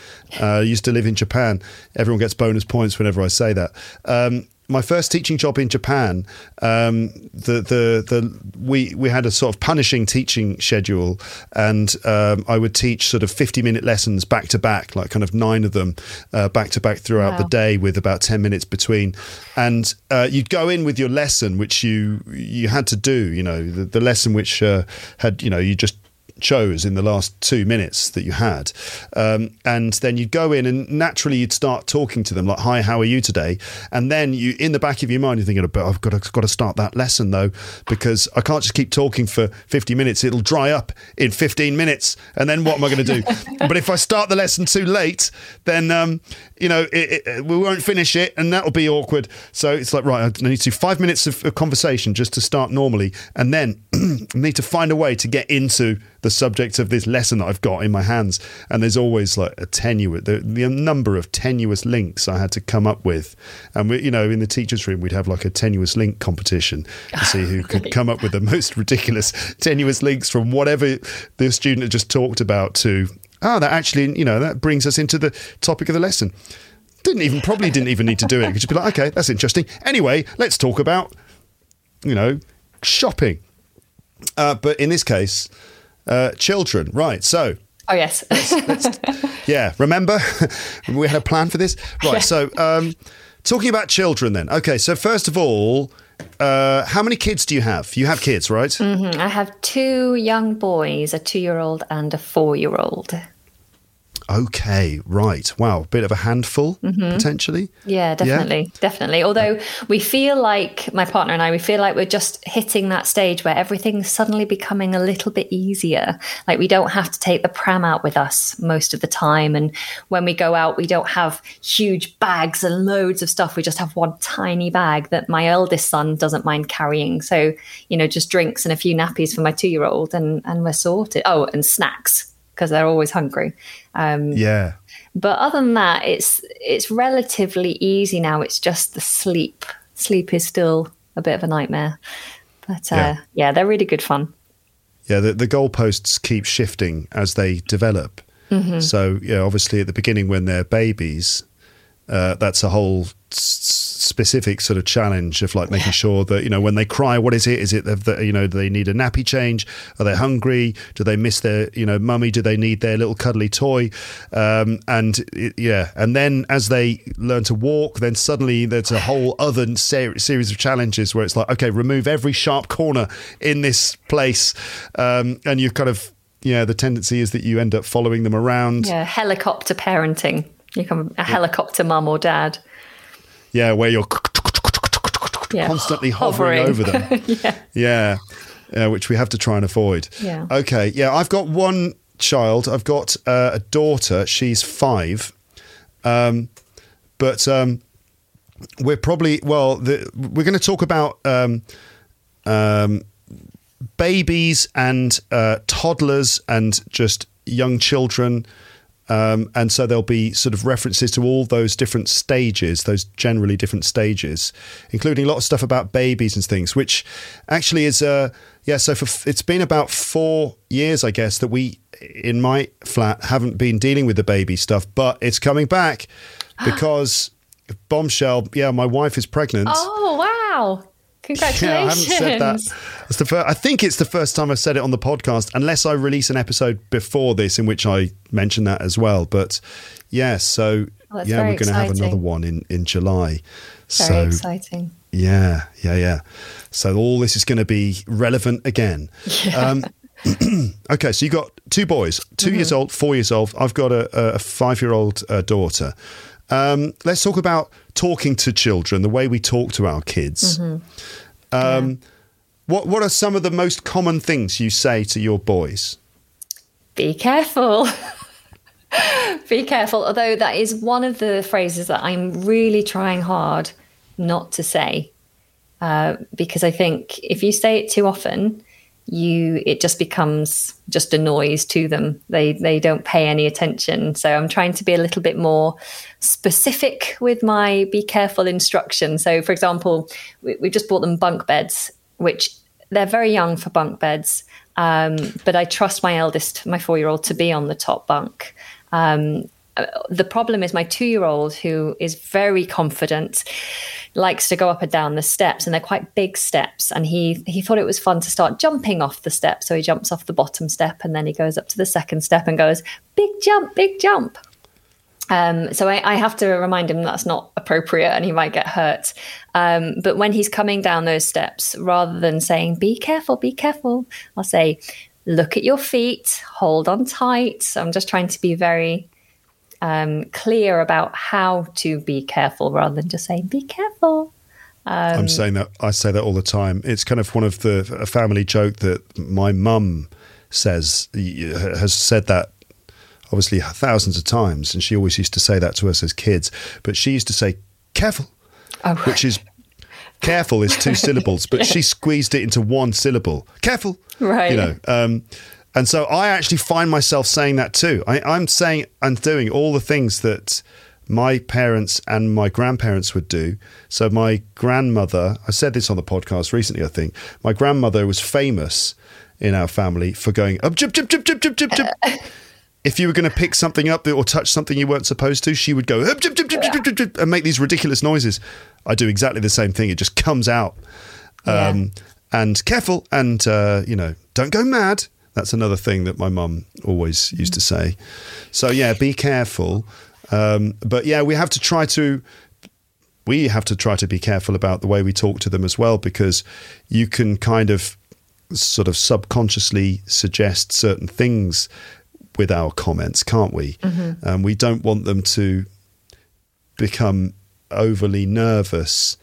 Uh, i used to live in japan. Everyone gets bonus points whenever i say that. Um, my first teaching job in Japan, um, the the the we we had a sort of punishing teaching schedule, and um, I would teach sort of fifty minute lessons back to back, like kind of nine of them uh, back to back throughout wow. the day, with about ten minutes between. And uh, you'd go in with your lesson, which you you had to do. You know, the, the lesson which uh, had you know you just chose in the last two minutes that you had. Um, and then you'd go in and naturally you'd start talking to them like, hi, how are you today? And then you, in the back of your mind, you're thinking, but I've got to, got to start that lesson though, because I can't just keep talking for 50 minutes. It'll dry up in 15 minutes. And then what am I going to do? but if I start the lesson too late, then, um, you know, it, it, we won't finish it and that'll be awkward. So it's like, right, I need to five minutes of, of conversation just to start normally. And then I need to find a way to get into the subject of this lesson that I've got in my hands. And there's always like a tenuous, the, the number of tenuous links I had to come up with. And we, you know, in the teacher's room, we'd have like a tenuous link competition to see who could come up with the most ridiculous tenuous links from whatever the student had just talked about to, oh, that actually, you know, that brings us into the topic of the lesson. Didn't even, probably didn't even need to do it. Could just be like, okay, that's interesting. Anyway, let's talk about, you know, shopping. Uh, but in this case, uh, children. Right. So. Oh yes. let's, let's, yeah. Remember, we had a plan for this. Right. Yeah. So, um, talking about children, then. Okay. So first of all, uh, how many kids do you have? You have kids, right? Mm-hmm. I have two young boys, a two-year-old and a four-year-old. Okay, right. Wow, bit of a handful mm-hmm. potentially. Yeah, definitely, yeah. definitely. Although we feel like my partner and I, we feel like we're just hitting that stage where everything's suddenly becoming a little bit easier. Like we don't have to take the pram out with us most of the time, and when we go out, we don't have huge bags and loads of stuff. We just have one tiny bag that my eldest son doesn't mind carrying. So you know, just drinks and a few nappies for my two-year-old, and and we're sorted. Oh, and snacks because they're always hungry. Um, yeah. But other than that, it's it's relatively easy now. It's just the sleep. Sleep is still a bit of a nightmare. But uh, yeah. yeah, they're really good fun. Yeah, the, the goalposts keep shifting as they develop. Mm-hmm. So, yeah, obviously at the beginning when they're babies, uh, that's a whole specific sort of challenge of like making sure that you know when they cry what is it? Is it that you know they need a nappy change? Are they hungry? Do they miss their you know mummy? Do they need their little cuddly toy? Um, and it, yeah. And then as they learn to walk then suddenly there's a whole other ser- series of challenges where it's like okay remove every sharp corner in this place. Um, and you kind of yeah the tendency is that you end up following them around. Yeah helicopter parenting. You become a helicopter mum or dad yeah, where you're yeah. constantly hovering, hovering. over them. yeah. yeah. Yeah, which we have to try and avoid. Yeah. Okay. Yeah, I've got one child. I've got uh, a daughter. She's five. Um, but um, we're probably well. The, we're going to talk about um, um, babies and uh, toddlers and just young children um, and so there'll be sort of references to all those different stages, those generally different stages, including a lot of stuff about babies and things, which actually is, uh, yeah, so for, it's been about four years, I guess, that we in my flat haven't been dealing with the baby stuff, but it's coming back because bombshell, yeah, my wife is pregnant. Oh, wow. Congratulations. Yeah, I haven't said that. It's the first, I think it's the first time I've said it on the podcast, unless I release an episode before this in which I mention that as well. But yeah, so well, yeah, we're going to have another one in, in July. Very so, exciting. Yeah, yeah, yeah. So all this is going to be relevant again. Yeah. Um, okay, so you got two boys, 2 mm-hmm. years old, four years old. I've got a, a five year old uh, daughter. Um, let's talk about talking to children, the way we talk to our kids. Mm-hmm. Um, yeah. What What are some of the most common things you say to your boys? Be careful. Be careful. Although that is one of the phrases that I'm really trying hard not to say, uh, because I think if you say it too often, you it just becomes just a noise to them. They they don't pay any attention. So i'm trying to be a little bit more specific with my be careful instruction. So for example we, we just bought them bunk beds which they're very young for bunk beds um, but i trust my eldest my four year old to be on the top bunk. Um, the problem is my two year old, who is very confident, likes to go up and down the steps, and they're quite big steps. And he he thought it was fun to start jumping off the step, so he jumps off the bottom step, and then he goes up to the second step and goes big jump, big jump. Um, so I, I, have to remind him that's not appropriate, and he might get hurt. Um, but when he's coming down those steps, rather than saying "be careful, be careful," I'll say look at your feet, hold on tight. So I'm just trying to be very um, clear about how to be careful rather than just saying, be careful. Um, I'm saying that I say that all the time. It's kind of one of the a family joke that my mum says has said that obviously thousands of times, and she always used to say that to us as kids. But she used to say "careful," oh. which is careful is two syllables, but she squeezed it into one syllable. Careful, right? You know. Um, and so I actually find myself saying that too. I, I'm saying and doing all the things that my parents and my grandparents would do. So my grandmother, I said this on the podcast recently, I think. My grandmother was famous in our family for going up jump jump jump jump jump jump jump. If you were going to pick something up or touch something you weren't supposed to, she would go up jump jump jump jump jump jump and make these ridiculous noises. I do exactly the same thing. It just comes out. Um, And careful, and uh, you know, don't go mad. That's another thing that my mum always used to say. So yeah, be careful. Um, but yeah, we have to try to we have to try to be careful about the way we talk to them as well because you can kind of sort of subconsciously suggest certain things with our comments, can't we? Mm-hmm. Um, we don't want them to become overly nervous,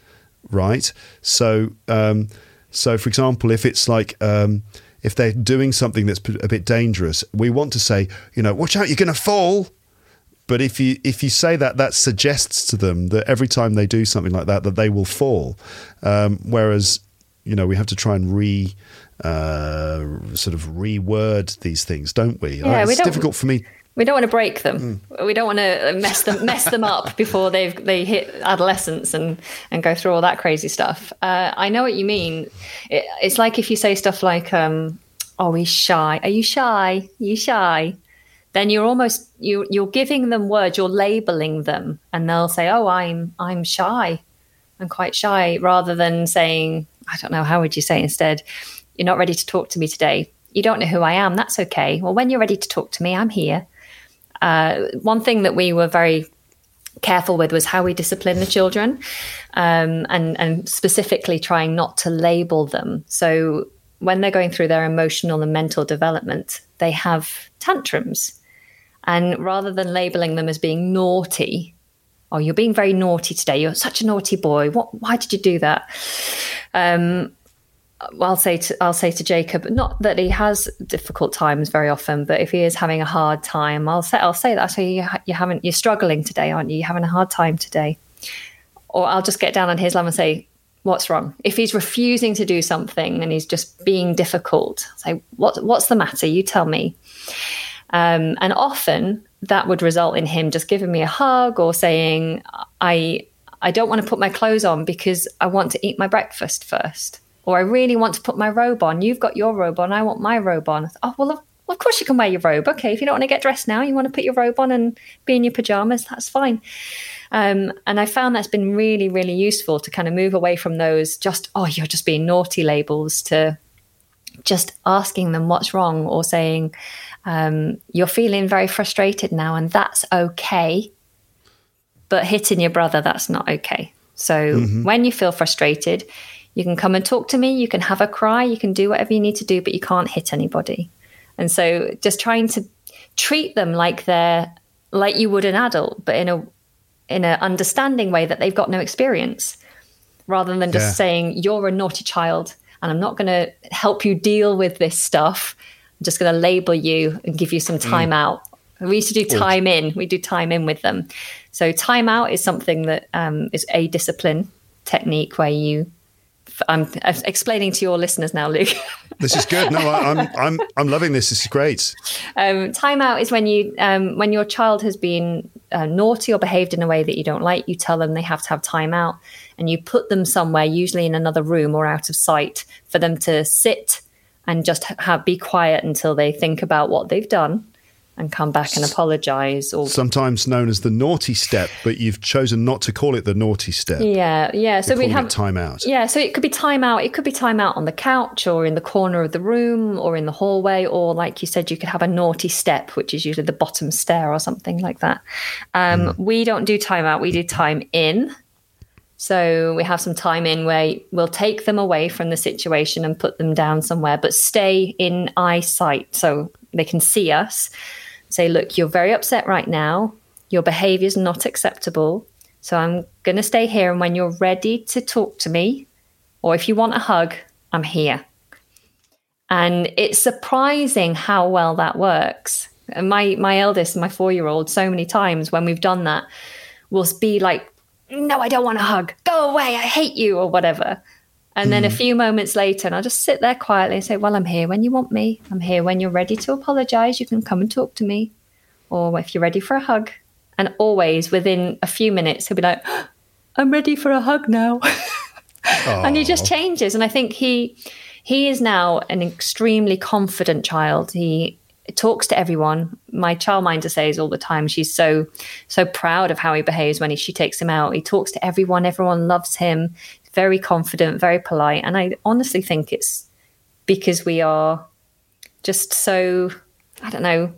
right? So, um, so for example, if it's like um, if they're doing something that's a bit dangerous, we want to say, you know, watch out, you're going to fall. But if you if you say that, that suggests to them that every time they do something like that, that they will fall. Um, whereas, you know, we have to try and re uh, sort of reword these things, don't we? Yeah, it's we difficult for me. We don't want to break them. Mm. We don't want to mess them mess them up before they've they hit adolescence and and go through all that crazy stuff. Uh, I know what you mean. It, it's like if you say stuff like, um, "Oh, he's shy. Are you shy? Are you shy?" then you're almost you you're giving them words, you're labeling them, and they'll say, "Oh, I'm I'm shy, I'm quite shy," rather than saying, "I don't know, how would you say instead?" You're not ready to talk to me today. You don't know who I am. That's okay. Well, when you're ready to talk to me, I'm here. Uh, one thing that we were very careful with was how we discipline the children, um, and and specifically trying not to label them. So when they're going through their emotional and mental development, they have tantrums. And rather than labeling them as being naughty, oh, you're being very naughty today. You're such a naughty boy. What? Why did you do that? Um, I'll say to I'll say to Jacob, not that he has difficult times very often, but if he is having a hard time, I'll say I'll say that. So you you haven't you're struggling today, aren't you? You're having a hard time today, or I'll just get down on his level and say, what's wrong? If he's refusing to do something and he's just being difficult, say, what what's the matter? You tell me. Um, and often that would result in him just giving me a hug or saying, I, I don't want to put my clothes on because I want to eat my breakfast first. Or I really want to put my robe on. You've got your robe on. I want my robe on. Oh, well, of, of course you can wear your robe. Okay, if you don't want to get dressed now, you want to put your robe on and be in your pajamas, that's fine. Um, and I found that's been really, really useful to kind of move away from those just, oh, you're just being naughty labels to just asking them what's wrong or saying, um, you're feeling very frustrated now, and that's okay. But hitting your brother, that's not okay. So mm-hmm. when you feel frustrated, you can come and talk to me, you can have a cry, you can do whatever you need to do, but you can't hit anybody. And so just trying to treat them like they're like you would an adult, but in a in an understanding way that they've got no experience, rather than just yeah. saying you're a naughty child and I'm not going to help you deal with this stuff. I'm just going to label you and give you some time mm. out. We used to do time in. We do time in with them. So time out is something that um, is a discipline technique where you. I'm explaining to your listeners now, Luke. this is good. No, I, am I'm, I'm I'm loving this. This is great. Um, time out is when you um, when your child has been uh, naughty or behaved in a way that you don't like. You tell them they have to have time out, and you put them somewhere, usually in another room or out of sight, for them to sit and just have be quiet until they think about what they've done and come back and apologize or sometimes known as the naughty step but you've chosen not to call it the naughty step. Yeah yeah. So we have time out. Yeah so it could be time out it could be time out on the couch or in the corner of the room or in the hallway or like you said you could have a naughty step which is usually the bottom stair or something like that. Um, mm. we don't do time out we do time in. So we have some time in where we'll take them away from the situation and put them down somewhere, but stay in eyesight so they can see us. Say, look, you're very upset right now. Your behavior is not acceptable. So I'm going to stay here. And when you're ready to talk to me, or if you want a hug, I'm here. And it's surprising how well that works. My my eldest, my four year old, so many times when we've done that, will be like, "No, I don't want a hug. Go away. I hate you," or whatever. And then a hmm. few moments later, and I'll just sit there quietly and say, "Well, I'm here when you want me. I'm here when you're ready to apologize. You can come and talk to me, or if you're ready for a hug." And always within a few minutes, he'll be like, "I'm ready for a hug now," and he just changes. And I think he he is now an extremely confident child. He talks to everyone. My childminder says all the time she's so so proud of how he behaves when he, she takes him out. He talks to everyone. Everyone loves him. Very confident, very polite. And I honestly think it's because we are just so I don't know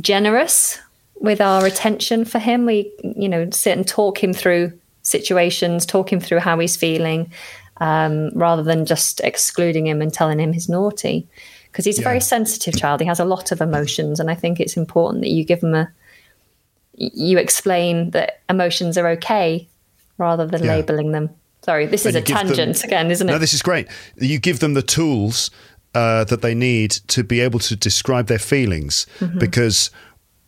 generous with our attention for him. We you know sit and talk him through situations, talk him through how he's feeling, um, rather than just excluding him and telling him he's naughty. Because he's a very sensitive child. He has a lot of emotions, and I think it's important that you give him a, you explain that emotions are okay rather than yeah. labeling them. Sorry, this is a tangent them, again, isn't it? No, this is great. You give them the tools uh, that they need to be able to describe their feelings mm-hmm. because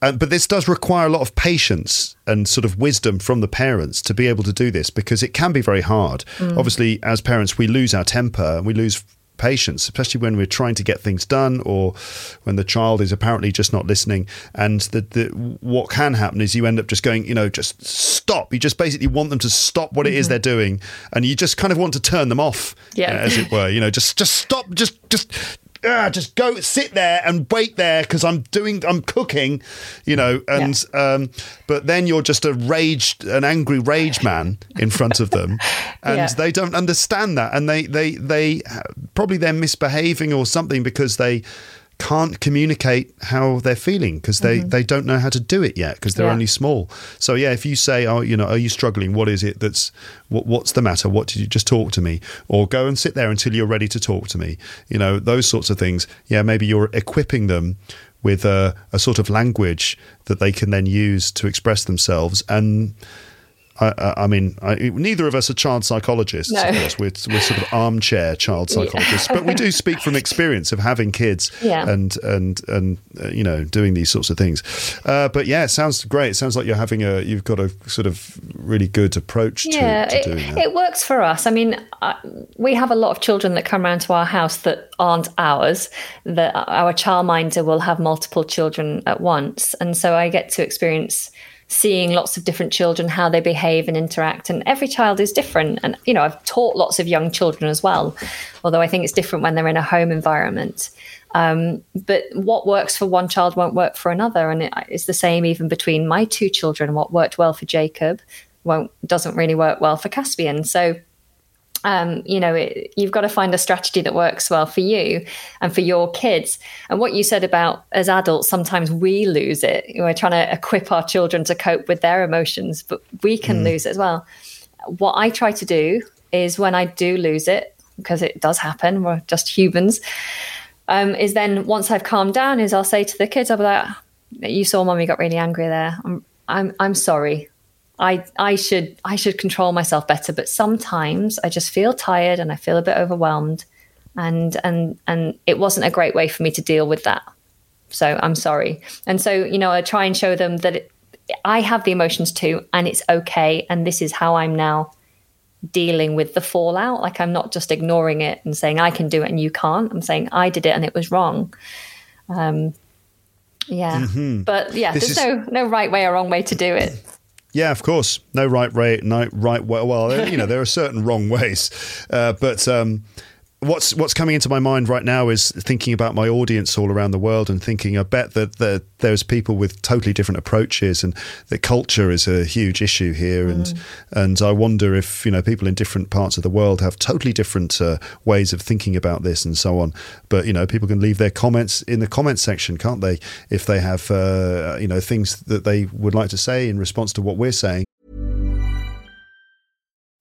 uh, but this does require a lot of patience and sort of wisdom from the parents to be able to do this because it can be very hard. Mm. Obviously, as parents, we lose our temper and we lose patience, especially when we're trying to get things done or when the child is apparently just not listening. And the, the what can happen is you end up just going, you know, just stop. You just basically want them to stop what it mm-hmm. is they're doing, and you just kind of want to turn them off, yeah. as it were. You know, just just stop, just just ah, just go sit there and wait there because I'm doing, I'm cooking, you know, and yeah. um, but then you're just a rage, an angry rage man in front of them, and yeah. they don't understand that, and they they they probably they're misbehaving or something because they can't communicate how they're feeling because they, mm-hmm. they don't know how to do it yet because they're yeah. only small. So yeah, if you say, "Oh, you know, are you struggling? What is it that's what, what's the matter? What did you just talk to me?" Or go and sit there until you're ready to talk to me. You know, those sorts of things. Yeah, maybe you're equipping them with a, a sort of language that they can then use to express themselves and I, I mean, I, neither of us are child psychologists. No. We're, we're sort of armchair child psychologists, yeah. but we do speak from experience of having kids yeah. and and and uh, you know doing these sorts of things. Uh, but yeah, it sounds great. It sounds like you're having a you've got a sort of really good approach yeah, to, to doing it, that. It works for us. I mean, uh, we have a lot of children that come around to our house that aren't ours. That our childminder will have multiple children at once, and so I get to experience seeing lots of different children how they behave and interact and every child is different. And you know i've taught lots of young children as well although i think it's different when they're in a home environment. Um, but what works for one child won't work for another and it, it's the same even between my two children. What worked well for jacob won't doesn't really work well for caspian. So um, you know, it, you've got to find a strategy that works well for you and for your kids. And what you said about as adults, sometimes we lose it. We're trying to equip our children to cope with their emotions, but we can mm. lose it as well. What I try to do is when I do lose it, because it does happen, we're just humans, um, is then once I've calmed down, is I'll say to the kids, I'll be like, you saw mommy got really angry there. I'm, I'm, I'm sorry. I I should I should control myself better, but sometimes I just feel tired and I feel a bit overwhelmed, and and and it wasn't a great way for me to deal with that. So I'm sorry. And so you know I try and show them that it, I have the emotions too, and it's okay. And this is how I'm now dealing with the fallout. Like I'm not just ignoring it and saying I can do it and you can't. I'm saying I did it and it was wrong. Um, yeah, mm-hmm. but yeah, this there's is... no no right way or wrong way to do it. Yeah, of course. No right way, no right way. Well, you know, there are certain wrong ways, uh, but um, what's what's coming into my mind right now is thinking about my audience all around the world and thinking I bet that, that there's people with totally different approaches and that culture is a huge issue here. And mm. and I wonder if you know people in different parts of the world have totally different uh, ways of thinking about this and so on. But you know people can leave their comments in the comments section can't they if they have uh, you know things that they would like to say in response to what we're saying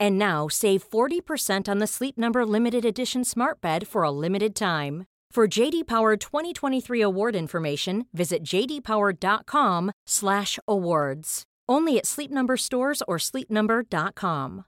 And now save 40% on the Sleep Number limited edition Smart Bed for a limited time. For JD Power 2023 award information, visit jdpower.com/awards. Only at Sleep Number stores or sleepnumber.com.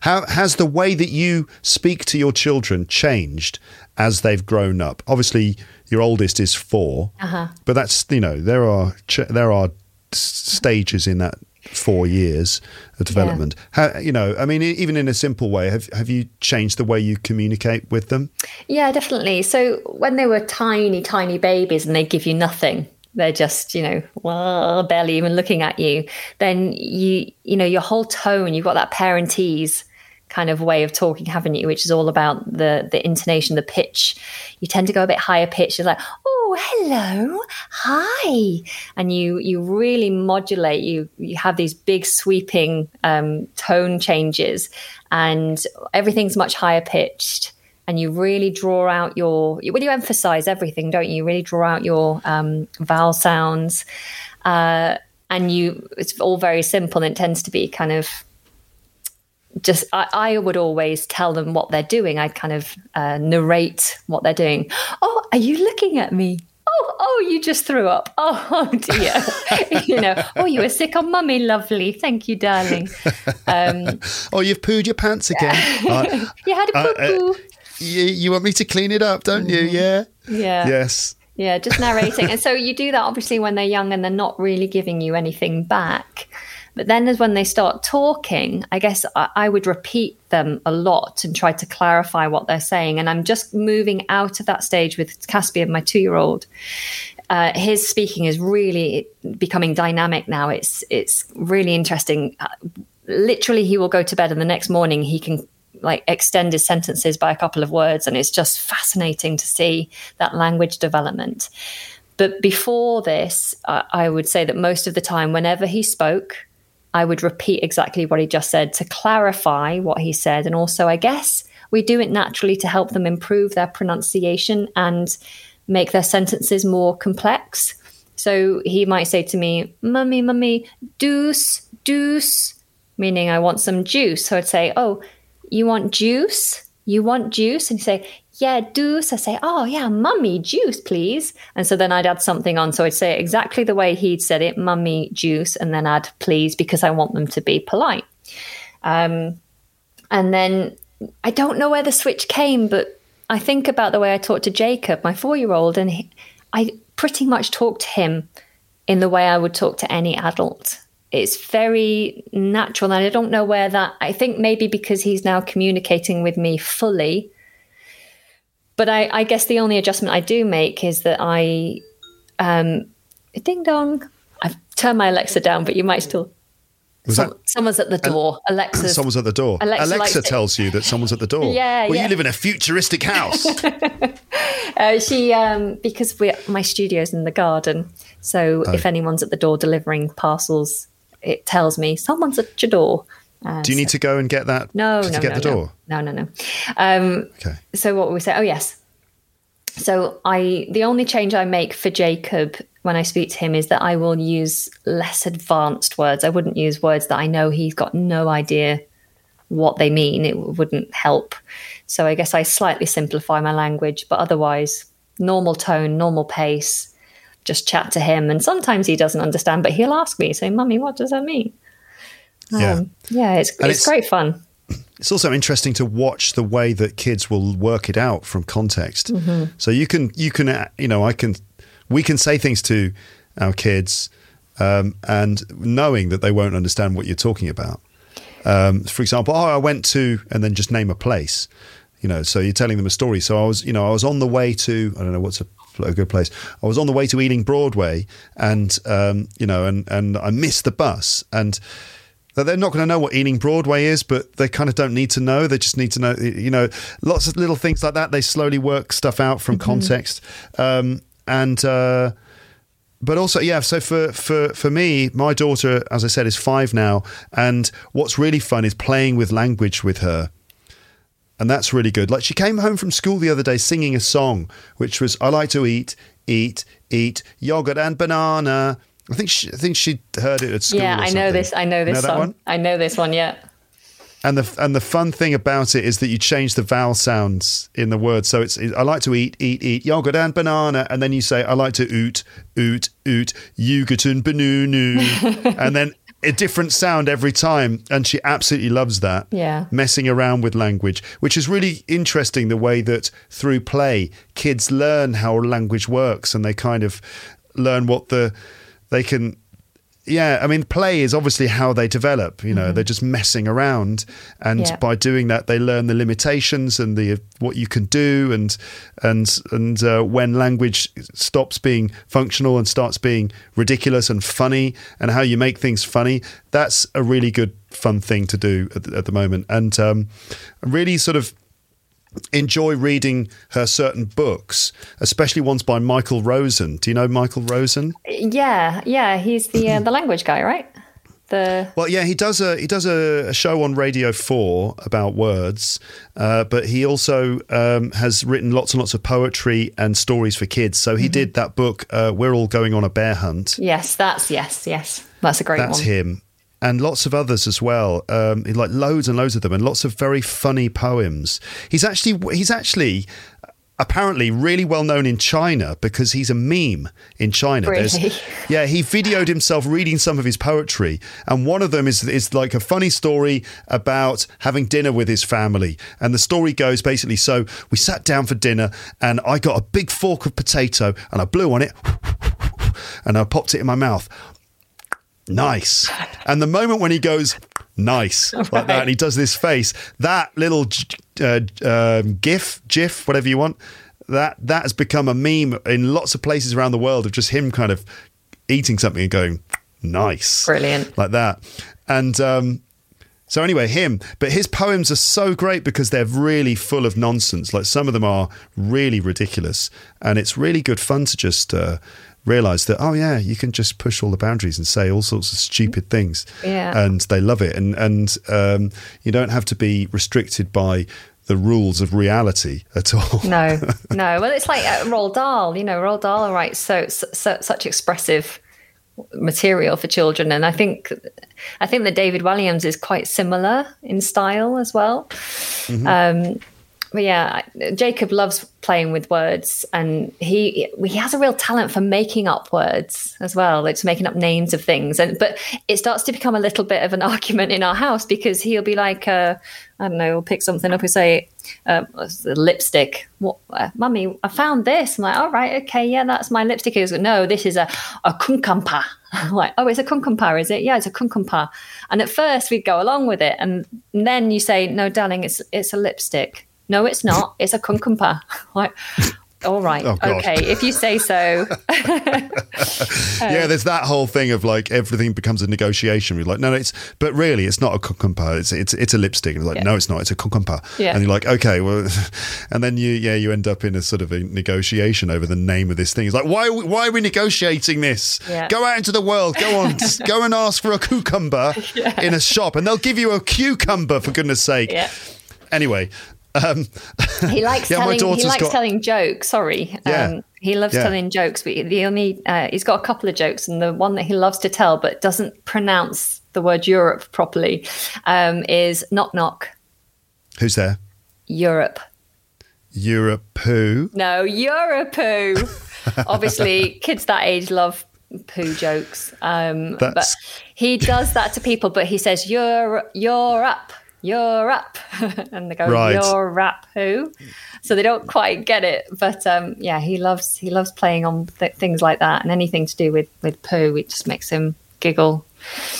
How has the way that you speak to your children changed as they've grown up? Obviously, your oldest is 4 uh-huh. but that's you know there are ch- there are s- stages in that four years of development. How, you know, I mean, even in a simple way, have have you changed the way you communicate with them? Yeah, definitely. So when they were tiny, tiny babies and they give you nothing, they're just, you know, well, barely even looking at you, then you, you know, your whole tone, you've got that parentese kind of way of talking, haven't you? Which is all about the the intonation, the pitch. You tend to go a bit higher pitch. It's like, oh, hello, hi, and you you really modulate. You you have these big sweeping um, tone changes, and everything's much higher pitched. And you really draw out your well, you emphasize everything, don't you? You really draw out your um, vowel sounds, uh, and you it's all very simple. And it tends to be kind of just I, I would always tell them what they're doing. I'd kind of uh, narrate what they're doing. Oh, are you looking at me? Oh, oh, you just threw up. Oh, oh dear. you know, oh, you were sick on mummy. Lovely. Thank you, darling. Um, Oh, you've pooed your pants again. Right. you had a Uh, poo uh, you, you want me to clean it up, don't you? Yeah. Yeah. Yes. Yeah, just narrating. and so you do that obviously when they're young and they're not really giving you anything back. But then as when they start talking, I guess I, I would repeat them a lot and try to clarify what they're saying. And I'm just moving out of that stage with Caspian, my two year old. Uh, his speaking is really becoming dynamic now. It's it's really interesting. Uh, literally, he will go to bed and the next morning he can like extend his sentences by a couple of words, and it's just fascinating to see that language development. But before this, I, I would say that most of the time, whenever he spoke, I would repeat exactly what he just said to clarify what he said. And also, I guess we do it naturally to help them improve their pronunciation and make their sentences more complex. So he might say to me, Mummy, Mummy, deuce, deuce, meaning I want some juice. So I'd say, Oh, you want juice? You want juice? And he'd say, Yeah, juice. I say, Oh, yeah, mummy, juice, please. And so then I'd add something on. So I'd say exactly the way he'd said it, mummy, juice, and then add please because I want them to be polite. Um, and then I don't know where the switch came, but I think about the way I talked to Jacob, my four year old, and he, I pretty much talked to him in the way I would talk to any adult. It's very natural, and I don't know where that. I think maybe because he's now communicating with me fully. But I, I guess the only adjustment I do make is that I, um, ding dong. I've turned my Alexa down, but you might still. Was Some, that someone's at the door. Alexa. someone's at the door? Alexa Alexa, tells you that someone's at the door. Yeah, Well, yeah. you live in a futuristic house. Uh, she um, because we my studio's in the garden, so Oh. if anyone's at the door delivering parcels, it tells me someone's at your door. Uh, Do you need to go and get that no, no, get no, the no. door? No, no, no. Um, Okay. so what would we say? Oh yes. So I the only change I make for Jacob when I speak to him is that I will use less advanced words. I wouldn't use words that I know he's got no idea what they mean. It wouldn't help. So I guess I slightly simplify my language, but otherwise normal tone, normal pace. Just chat to him, and sometimes he doesn't understand, but he'll ask me, say, "Mummy, what does that mean?" Yeah. Um, yeah, it's it's it's- great fun. it's also interesting to watch the way that kids will work it out from context. So you can you can uh, you know I can we can say things to our kids um, and knowing that they won't understand what you're talking about. Um, for example, oh, I went to and then just name a place. You know, so you're telling them a story. So I was, you know, I was on the way to I don't know what's a, a good place. I was on the way to Ealing Broadway, and um, you know, and and I missed the bus and they're not going to know what Ealing Broadway is, but they kind of don't need to know. They just need to know, you know, lots of little things like that. They slowly work stuff out from context, um, and uh, but also, yeah. So for for for me, my daughter, as I said, is five now, and what's really fun is playing with language with her. And that's really good. Like she came home from school the other day singing a song, which was "I like to eat, eat, eat yogurt and banana." I think she, I think she heard it at school. Yeah, I know this. I know this Know song. one? I know this one. Yeah. And the and the fun thing about it is that you change the vowel sounds in the word. So it's I like to eat, eat, eat yogurt and banana, and then you say I like to oot, oot, oot yogurt and banana, and then a different sound every time. And she absolutely loves that. Yeah. messing around with language, which is really interesting. The way that through play, kids learn how language works, and they kind of learn what the they can yeah, I mean, play is obviously how they develop. You know, they're just messing around, and Yeah. by doing that, they learn the limitations and the what you can do, and and and uh, when language stops being functional and starts being ridiculous and funny, and how you make things funny. That's a really good fun thing to do at the, at the moment, and um, really sort of enjoy reading her certain books, especially ones by Michael Rosen. Do you know Michael Rosen? Yeah. Yeah. He's the uh, the language guy, right? The Well, yeah, he does a he does a, show on Radio Four about words, uh, but he also um, has written lots and lots of poetry and stories for kids. So he did that book, uh, "We're All Going on a Bear Hunt." yes. That's yes. Yes. That's a great That's one. him, and lots of others as well. Um, like loads and loads of them, and lots of very funny poems. He's actually he's actually. Apparently, really well known in China because he's a meme in China. Really? yeah, he videoed himself reading some of his poetry, and one of them is is like a funny story about having dinner with his family. And the story goes basically: so we sat down for dinner, and I got a big fork of potato, and I blew on it, and I popped it in my mouth. Nice. And the moment when he goes, nice, like that, and he does this face, that little uh, um, GIF, GIF, whatever you want, that that has become a meme in lots of places around the world of just him kind of eating something and going, nice. Brilliant. Like that. And um, so anyway, him, but his poems are so great because they're really full of nonsense. Like some of them are really ridiculous, and it's really good fun to just uh, realize that oh yeah, you can just push all the boundaries and say all sorts of stupid things, Yeah. and they love it, and and um, you don't have to be restricted by the rules of reality at all. No, no. Well, it's like uh, Roald Dahl. You know, Roald Dahl writes so, so such expressive material for children, and I think I think that David Walliams is quite similar in style as well. Um, but yeah, Jacob loves playing with words, and he he has a real talent for making up words as well. It's making up names of things, and but it starts to become a little bit of an argument in our house because he'll be like, uh, I don't know, he'll pick something up and say, uh, lipstick. What, uh, mummy? I found this. I'm like, all right, okay, yeah, that's my lipstick. He goes, no, this is a a kunkampa. I'm like, oh, it's a kunkampa, is it? Yeah, it's a kunkampa. And at first we'd go along with it, and then you say, no, darling, it's it's a lipstick. No, it's not. It's a kunkampa. like, all right, Oh, okay, if you say so. yeah, there's that whole thing of like everything becomes a negotiation. We're like, no, no, it's but really it's not a cucumber. It's it's it's a lipstick. And like, Yeah. no, it's not. It's a cucumber. Yeah. And you're like, okay, well, and then you yeah you end up in a sort of a negotiation over the name of this thing. It's like, why are we, why are we negotiating this? Yeah. Go out into the world. Go on, go and ask for a cucumber in a shop, and they'll give you a cucumber for goodness sake. yeah. Anyway. Um, He likes Yeah, telling. He likes got- telling jokes. Sorry, Yeah. um, he loves Yeah. telling jokes. But the only uh, he's got a couple of jokes, and the one that he loves to tell but doesn't pronounce the word Europe properly um, is knock knock who's there? Europe. Europe poo. No, Europe. Poo. Obviously, kids that age love poo jokes. Um, but he does that to people, but he says You're, you're Europe. You're up. And they go Right. you're up who? So they don't quite get it but um yeah he loves he loves playing on th- things like that and anything to do with with poo it just makes him giggle.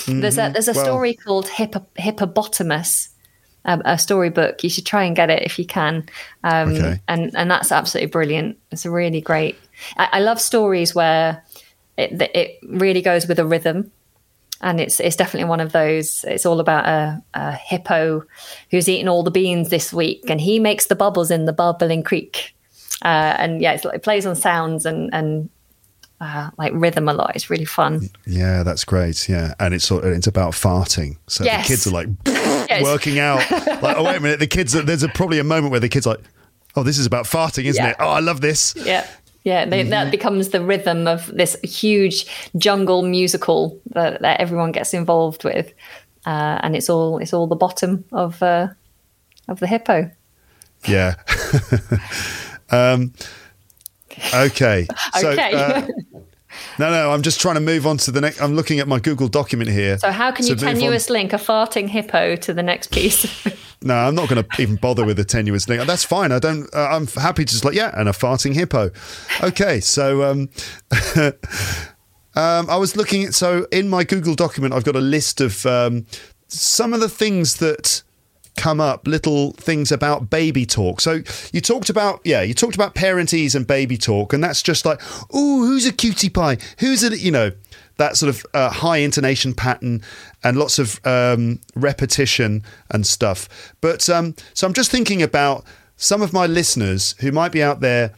There's a there's a Well- story called Hippo, hippopotamus um, a storybook you should try and get it if you can. Um Okay. and and that's absolutely brilliant. It's a really great i, I love stories where it, it really goes with a rhythm and it's it's definitely one of those. It's all about a, a hippo who's eaten all the beans this week, and he makes the bubbles in the bubbling creek. Uh, and yeah, it's, like- it plays on sounds and and uh, like rhythm a lot. It's really fun. Yeah, that's great. Yeah, and it's it's about farting. So Yes. the kids are like Yes. working out. Like, oh wait a minute, the kids. Are, there's a, probably a moment where the kids are like, oh, this is about farting, isn't Yeah. it? Oh, I love this. Yeah. Yeah, they, that becomes the rhythm of this huge jungle musical that, that everyone gets involved with, uh, and it's all it's all the bottom of uh, of the hippo. Yeah. um, okay. So, Okay. uh, no, no, I'm just trying to move on to the next. I'm looking at my Google document here. So how can you move on- tenuous link a farting hippo to the next piece? No, I'm not going to even bother with the tenuous link. That's fine. I don't. Uh, I'm happy to just like yeah, and a farting hippo. Okay, so um, um, I was looking at so in my Google document, I've got a list of um, some of the things that come up, little things about baby talk. So you talked about yeah, you talked about parentese and baby talk, and that's just like oh, who's a cutie pie? Who's a you know that sort of uh, high intonation pattern and lots of um, repetition and stuff. But um, so I'm just thinking about some of my listeners who might be out there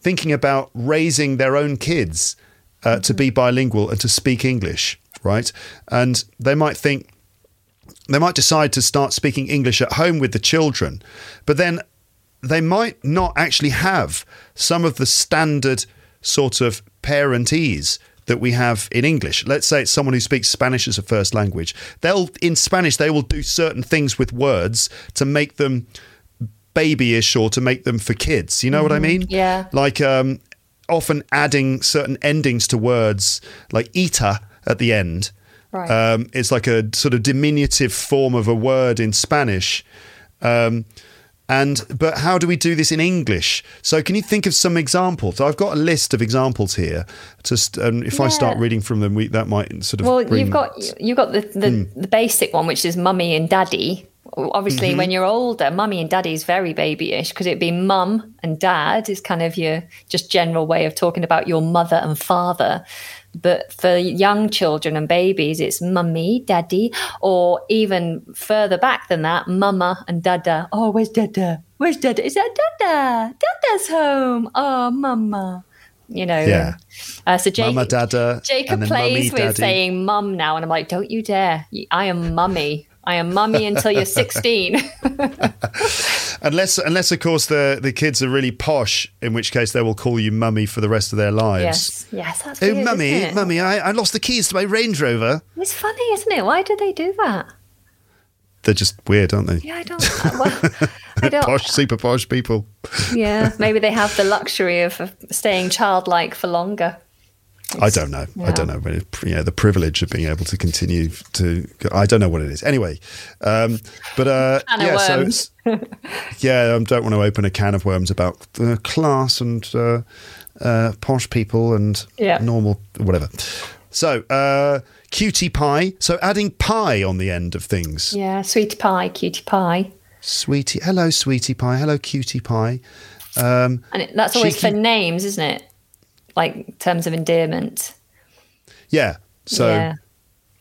thinking about raising their own kids uh, to be bilingual and to speak English, right? And they might think they might decide to start speaking English at home with the children, but then they might not actually have some of the standard sort of parentese that we have in English. Let's say it's someone who speaks Spanish as a first language. They'll in Spanish they will do certain things with words to make them babyish or to make them for kids. You know what I mean? Yeah. Like um, often adding certain endings to words, like "ita" at the end. Right. Um, it's like a sort of diminutive form of a word in Spanish. Um, and but how do we do this in English? So can you think of some examples? I've got a list of examples here. Just um, if I start reading from them, we, that might sort of Well, bring- you've got you've got the the, Hmm. the basic one, which is mummy and daddy. Obviously, Mm-hmm. when you're older, mummy and daddy is very babyish because it'd be mum and dad is kind of your just general way of talking about your mother and father. But for young children and babies, it's mummy, daddy, or even further back than that, mama and dada. Oh, where's dada? Where's dada? Is that dada? Dada's home. Oh, mama. You know. Yeah. Uh, so Jake, Mama, dada, Jacob plays mummy, with daddy. saying mum now, and I'm like, don't you dare. I am mummy. I am mummy until you're 16. unless unless of course the the kids are really posh, in which case they will call you mummy for the rest of their lives. yes. Yes, that's Oh, weird, mummy, isn't it? mummy, I, I lost the keys to my Range Rover. It's funny, isn't it? Why do they do that? They're just weird, aren't they? Yeah, I don't. uh, well, I don't. Posh, super posh people. Yeah, maybe they have the luxury of staying childlike for longer. I don't know. I don't know. But it, yeah, the privilege of being able to continue to. I don't know what it is. Anyway, um, but uh, Can of yeah, worms. so yeah, I don't want to open a can of worms about uh, class and uh, uh, posh people and Yeah. normal whatever. So uh, cutie pie. So adding pie on the end of things. Yeah, sweetie pie, cutie pie. Sweetie, hello, sweetie pie. Hello, cutie pie. Um, And it, that's always Cheeky- for names, isn't it? Like terms of endearment. yeah. So. yeah.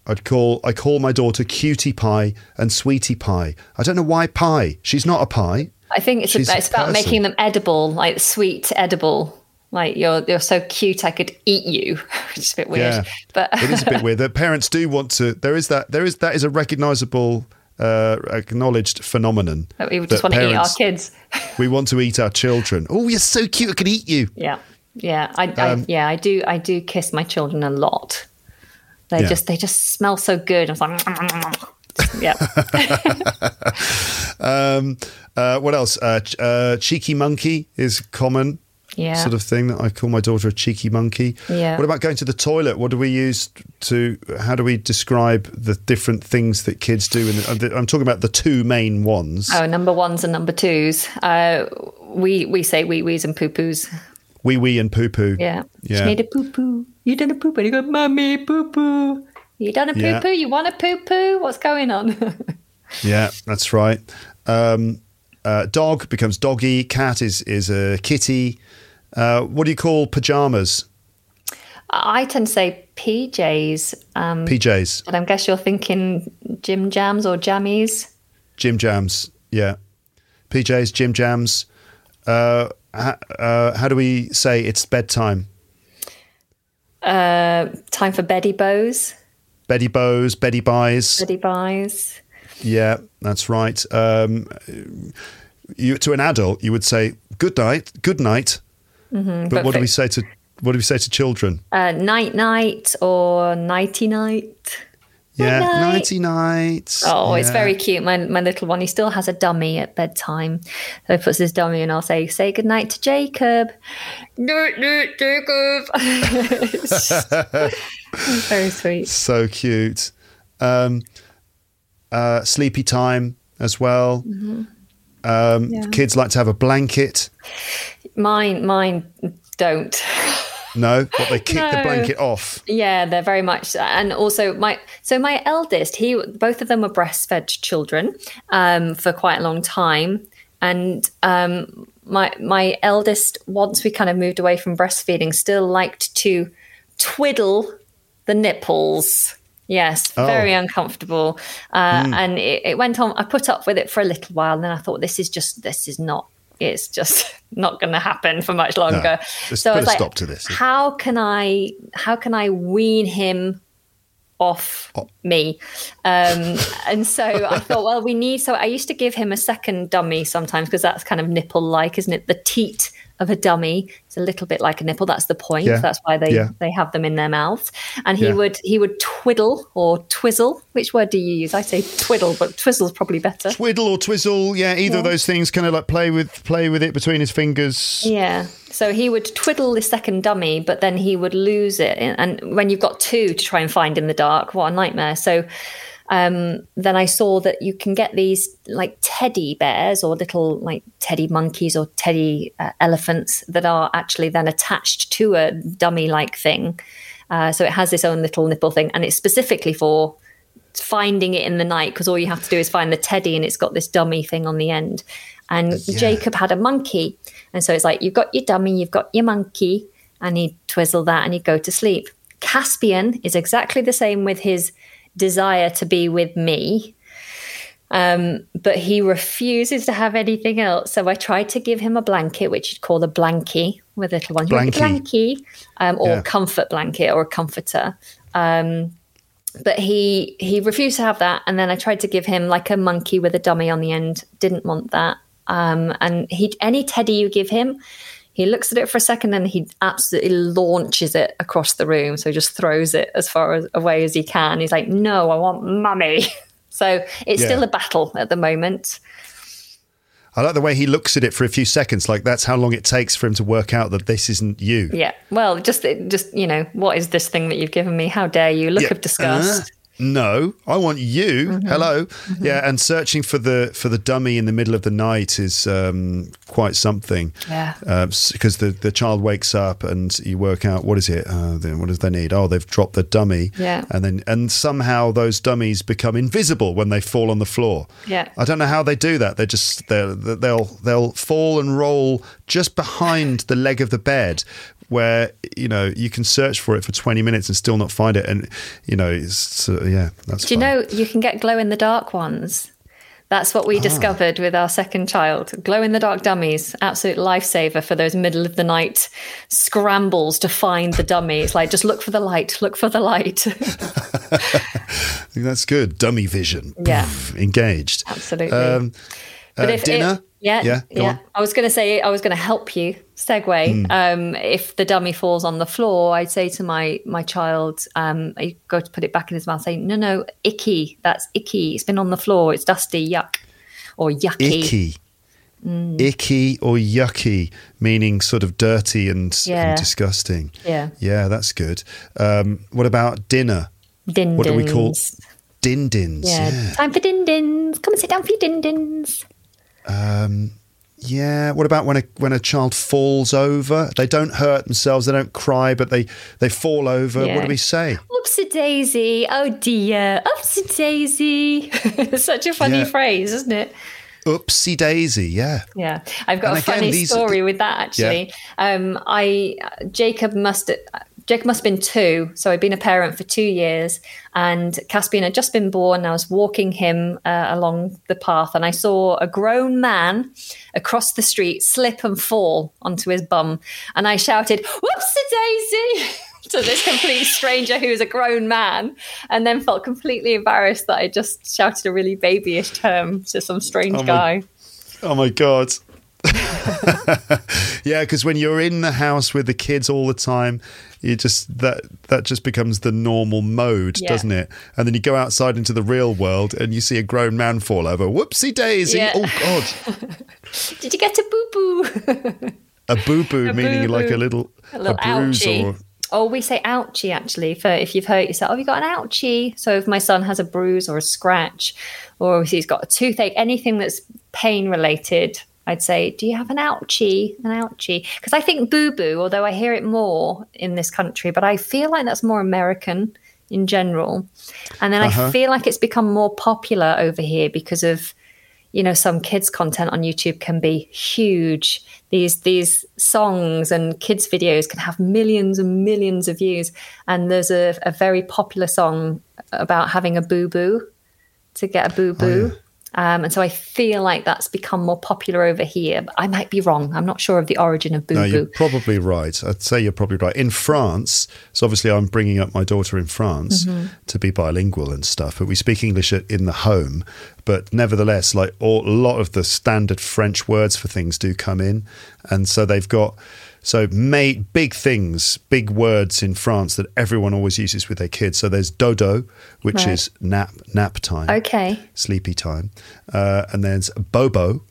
I'd call I call my daughter cutie pie and sweetie pie. I don't know why pie. She's not a pie. I think it's She's about, it's about person. making them edible, like sweet edible. Like you're you're so cute, I could eat you. it's a bit weird, Yeah, but it is a bit weird. That parents do want to. There is that. There is that is a recognisable, uh, acknowledged phenomenon. that we just want to eat our kids. We want to eat our children. Oh, you're so cute. I could eat you. Yeah, yeah, I, Um, I yeah I do I do kiss my children a lot. They Yeah. just they just smell so good. I'm like, yeah, Um, uh, what else? Uh, ch- uh, cheeky monkey is common. Yeah. sort of thing that I call my daughter a cheeky monkey. Yeah. What about going to the toilet? What do we use to? How do we describe the different things that kids do? The, I'm talking about the two main ones: Oh, number ones and number twos. Uh, we we say wee wees and poo poos. Wee wee and poo poo. Yeah. Yeah. She made a poo poo. You done a poo poo. And you go, mummy, poo poo. You done a poo Yeah. poo? You want a poo poo? What's going on? Yeah, that's right. Um, uh, dog becomes doggy. Cat is is a kitty. Uh, what do you call pajamas? I tend to say PJs, um, PJs, but I guess you're thinking Jim Jams or Jammies. Jim Jams. Yeah, PJs, Jim Jams. Uh, uh, how do we say it's bedtime? Uh, time for Betty Bows. Betty bows, Betty buys. Betty buys. Yeah, that's right. Um, you to an adult, you would say good night, good night. but, Mm-hmm. but what do we say to what do we say to children? Uh, night night or nighty night. Yeah, Night-night. nighty night. Oh, it's very cute. My my little one, he still has a dummy at bedtime. So he puts his dummy and I'll say, say goodnight to Jacob. Night night, Jacob. It's just- very sweet. so cute. Um, uh, sleepy time as well. Mm-hmm. Um, Kids like to have a blanket. Mine mine don't. No, but they kick the blanket off. Yeah, they're very much, and also my so my eldest, he both of them were breastfed children um, for quite a long time, and um, my my eldest, once we kind of moved away from breastfeeding, still liked to twiddle the nipples. Yes, very uncomfortable, uh, and it, it went on. I put up with it for a little while, and then I thought, this is just this is not. It's just not going to happen for much longer. just so I was like, stop to this. how can I how can I wean him off Oh. me? Um, and so I thought, well, we need. So I used to give him a second dummy sometimes because that's kind of nipple like, isn't it? The teat of a dummy It's a little bit like a nipple. That's the point. Yeah. That's why they Yeah. they have them in their mouths. And he Yeah. would he would twiddle or twizzle. Which word do you use? I say twiddle, but twizzle's probably better. Twiddle or twizzle, yeah, either of those things. Kind of like play with play with it between his fingers. Yeah. So he would twiddle the second dummy, but then he would lose it. And when you've got two to try and find in the dark, what a nightmare. So um, then I saw that you can get these like teddy bears or little like teddy monkeys or teddy uh, elephants that are actually then attached to a dummy like thing. Uh, so it has its own little nipple thing, and it's specifically for finding it in the night because all you have to do is find the teddy and it's got this dummy thing on the end. And Jacob had a monkey. And so it's like, you've got your dummy, you've got your monkey, and he'd twizzle that and he'd go to sleep. Caspian is exactly the same with his desire to be with me. Um, but he refuses to have anything else. So I tried to give him a blanket, which you'd call a blankie with a little ones. You want a Blankie. blankie, um, or Yeah. comfort blanket or a comforter but he he refused to have that and then i tried to give him like a monkey with a dummy on the end didn't want that um, and he any teddy you give him he looks at it for a second and he absolutely launches it across the room. So he just throws it as far as, away as he can. He's like no i want mummy. So it's Yeah. still a battle at the moment. I like the way he looks at it for a few seconds, like that's how long it takes for him to work out that this isn't you. yeah. Well just just you know what is this thing that you've given me? How dare you? Look Yeah. of disgust. Uh, no, I want you. Mm-hmm. Hello. Yeah, and searching for the for the dummy in the middle of the night is um, quite something. Yeah. Because the the child wakes up and you work out what is it? Uh, then what does they need? Oh, they've dropped the dummy. Yeah. And then and somehow those dummies become invisible when they fall on the floor. Yeah. I don't know how they do that. They just they'll they'll they'll fall and roll just behind the leg of the bed, where you know you can search for it for twenty minutes and still not find it. And you know, it's uh, yeah, that's. Do you know you can get glow in the dark ones? That's what we discovered with our second child. Glow in the dark dummies, absolute lifesaver for those middle of the night scrambles to find the dummy. It's like just look for the light, look for the light. That's good. Dummy vision. Yeah. Poof, engaged. Absolutely. Um, But uh, if dinner. It, yeah, Yeah. yeah. I was going to say I was going to help you segue. Hmm. Um, if the dummy falls on the floor, I'd say to my my child, um, I go to put it back in his mouth, say, "No, no, icky. That's icky. It's been on the floor. It's dusty. Yuck." Or yucky. Icky. Icky or yucky, meaning sort of dirty and, Yeah. and disgusting. Yeah. Yeah, that's good. Um, what about dinner? Din What do we call din dins? Yeah. Yeah. Time for din dins. Come and sit down for your din dins. Yeah. What about when a when a child falls over? They don't hurt themselves. They don't cry, but they they fall over. What do we say? Oopsie daisy. Oh dear. Oopsie daisy. Such a funny Yeah. phrase, isn't it? Oopsie daisy. Yeah. Yeah, I've got And a again, funny story with that actually. Um, I Jacob must Jacob must have been two, so I'd been a parent for two years, and Caspian had just been born. And I was walking him uh, along the path, and I saw a grown man across the street slip and fall onto his bum, and I shouted, "Whoopsie daisy!" to this complete stranger who was a grown man, and then felt completely embarrassed that I just shouted a really babyish term to some strange Oh my- guy. Oh my god. yeah, because when you're in the house with the kids all the time, you just that that just becomes the normal mode, Yeah. doesn't it? And then you go outside into the real world and you see a grown man fall over. Whoopsie daisy! Yeah. Oh god, Did you get a boo boo? a boo boo A meaning like a boo-boo. little a bruise ouchie. or Oh, we say ouchie actually for if you've hurt yourself. Oh, you got an ouchie. So if my son has a bruise or a scratch, or if he's got a toothache, anything that's pain related, I'd say, "Do you have an ouchie? An ouchie?" Because I think boo boo, although I hear it more in this country, but I feel like that's more American in general. And then Uh-huh. I feel like it's become more popular over here because of you know some kids content on youtube can be huge these these songs and kids videos can have millions and millions of views and there's a, a very popular song about having a boo boo to get a boo boo um, and so i feel like that's become more popular over here but i might be wrong i'm not sure of the origin of boo No, you're boo probably right. I'd say you're probably right. In France, so obviously I'm bringing up my daughter in France Mm-hmm. to be bilingual and stuff, but we speak English in the home. But nevertheless, like all, a lot of the standard French words for things do come in, and so they've got so big things, big words in France that everyone always uses with their kids. So there's dodo, which Right. is nap nap time okay sleepy time. Uh, and there's Bobo,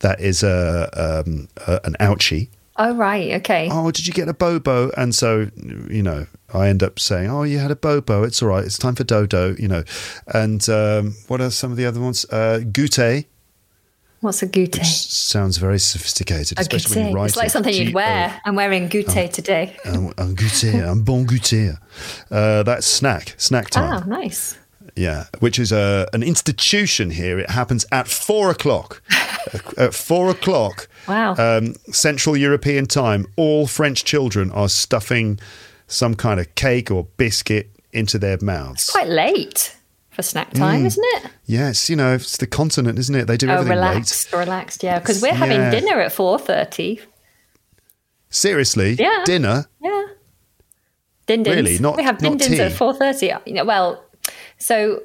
that is a, um, a an ouchie. oh right okay Oh, did you get a Bobo? And so, you know, I end up saying, Oh, you had a Bobo. It's all right. It's time for Dodo, you know. And um, what are some of the other ones? Uh, goûter, what's a goûter which sounds very sophisticated, a especially when you write it's like something you'd wear i'm wearing goûter today Un, un goûter, un bon goûter. Uh, that's snack, snack time. ah nice Yeah, which is a, an institution here. It happens at four o'clock. at four o'clock, Wow. um, Central European time, all French children are stuffing some kind of cake or biscuit into their mouths. quite late for snack time, mm. isn't it? yes, you know, it's the continent, isn't it? They do Oh, everything late. relaxed, relaxed, yeah. Because we're having Yeah. dinner at four thirty. Seriously, Yeah. dinner. Yeah, din dins. Really? Not- we have din dins at four thirty. You know, well, so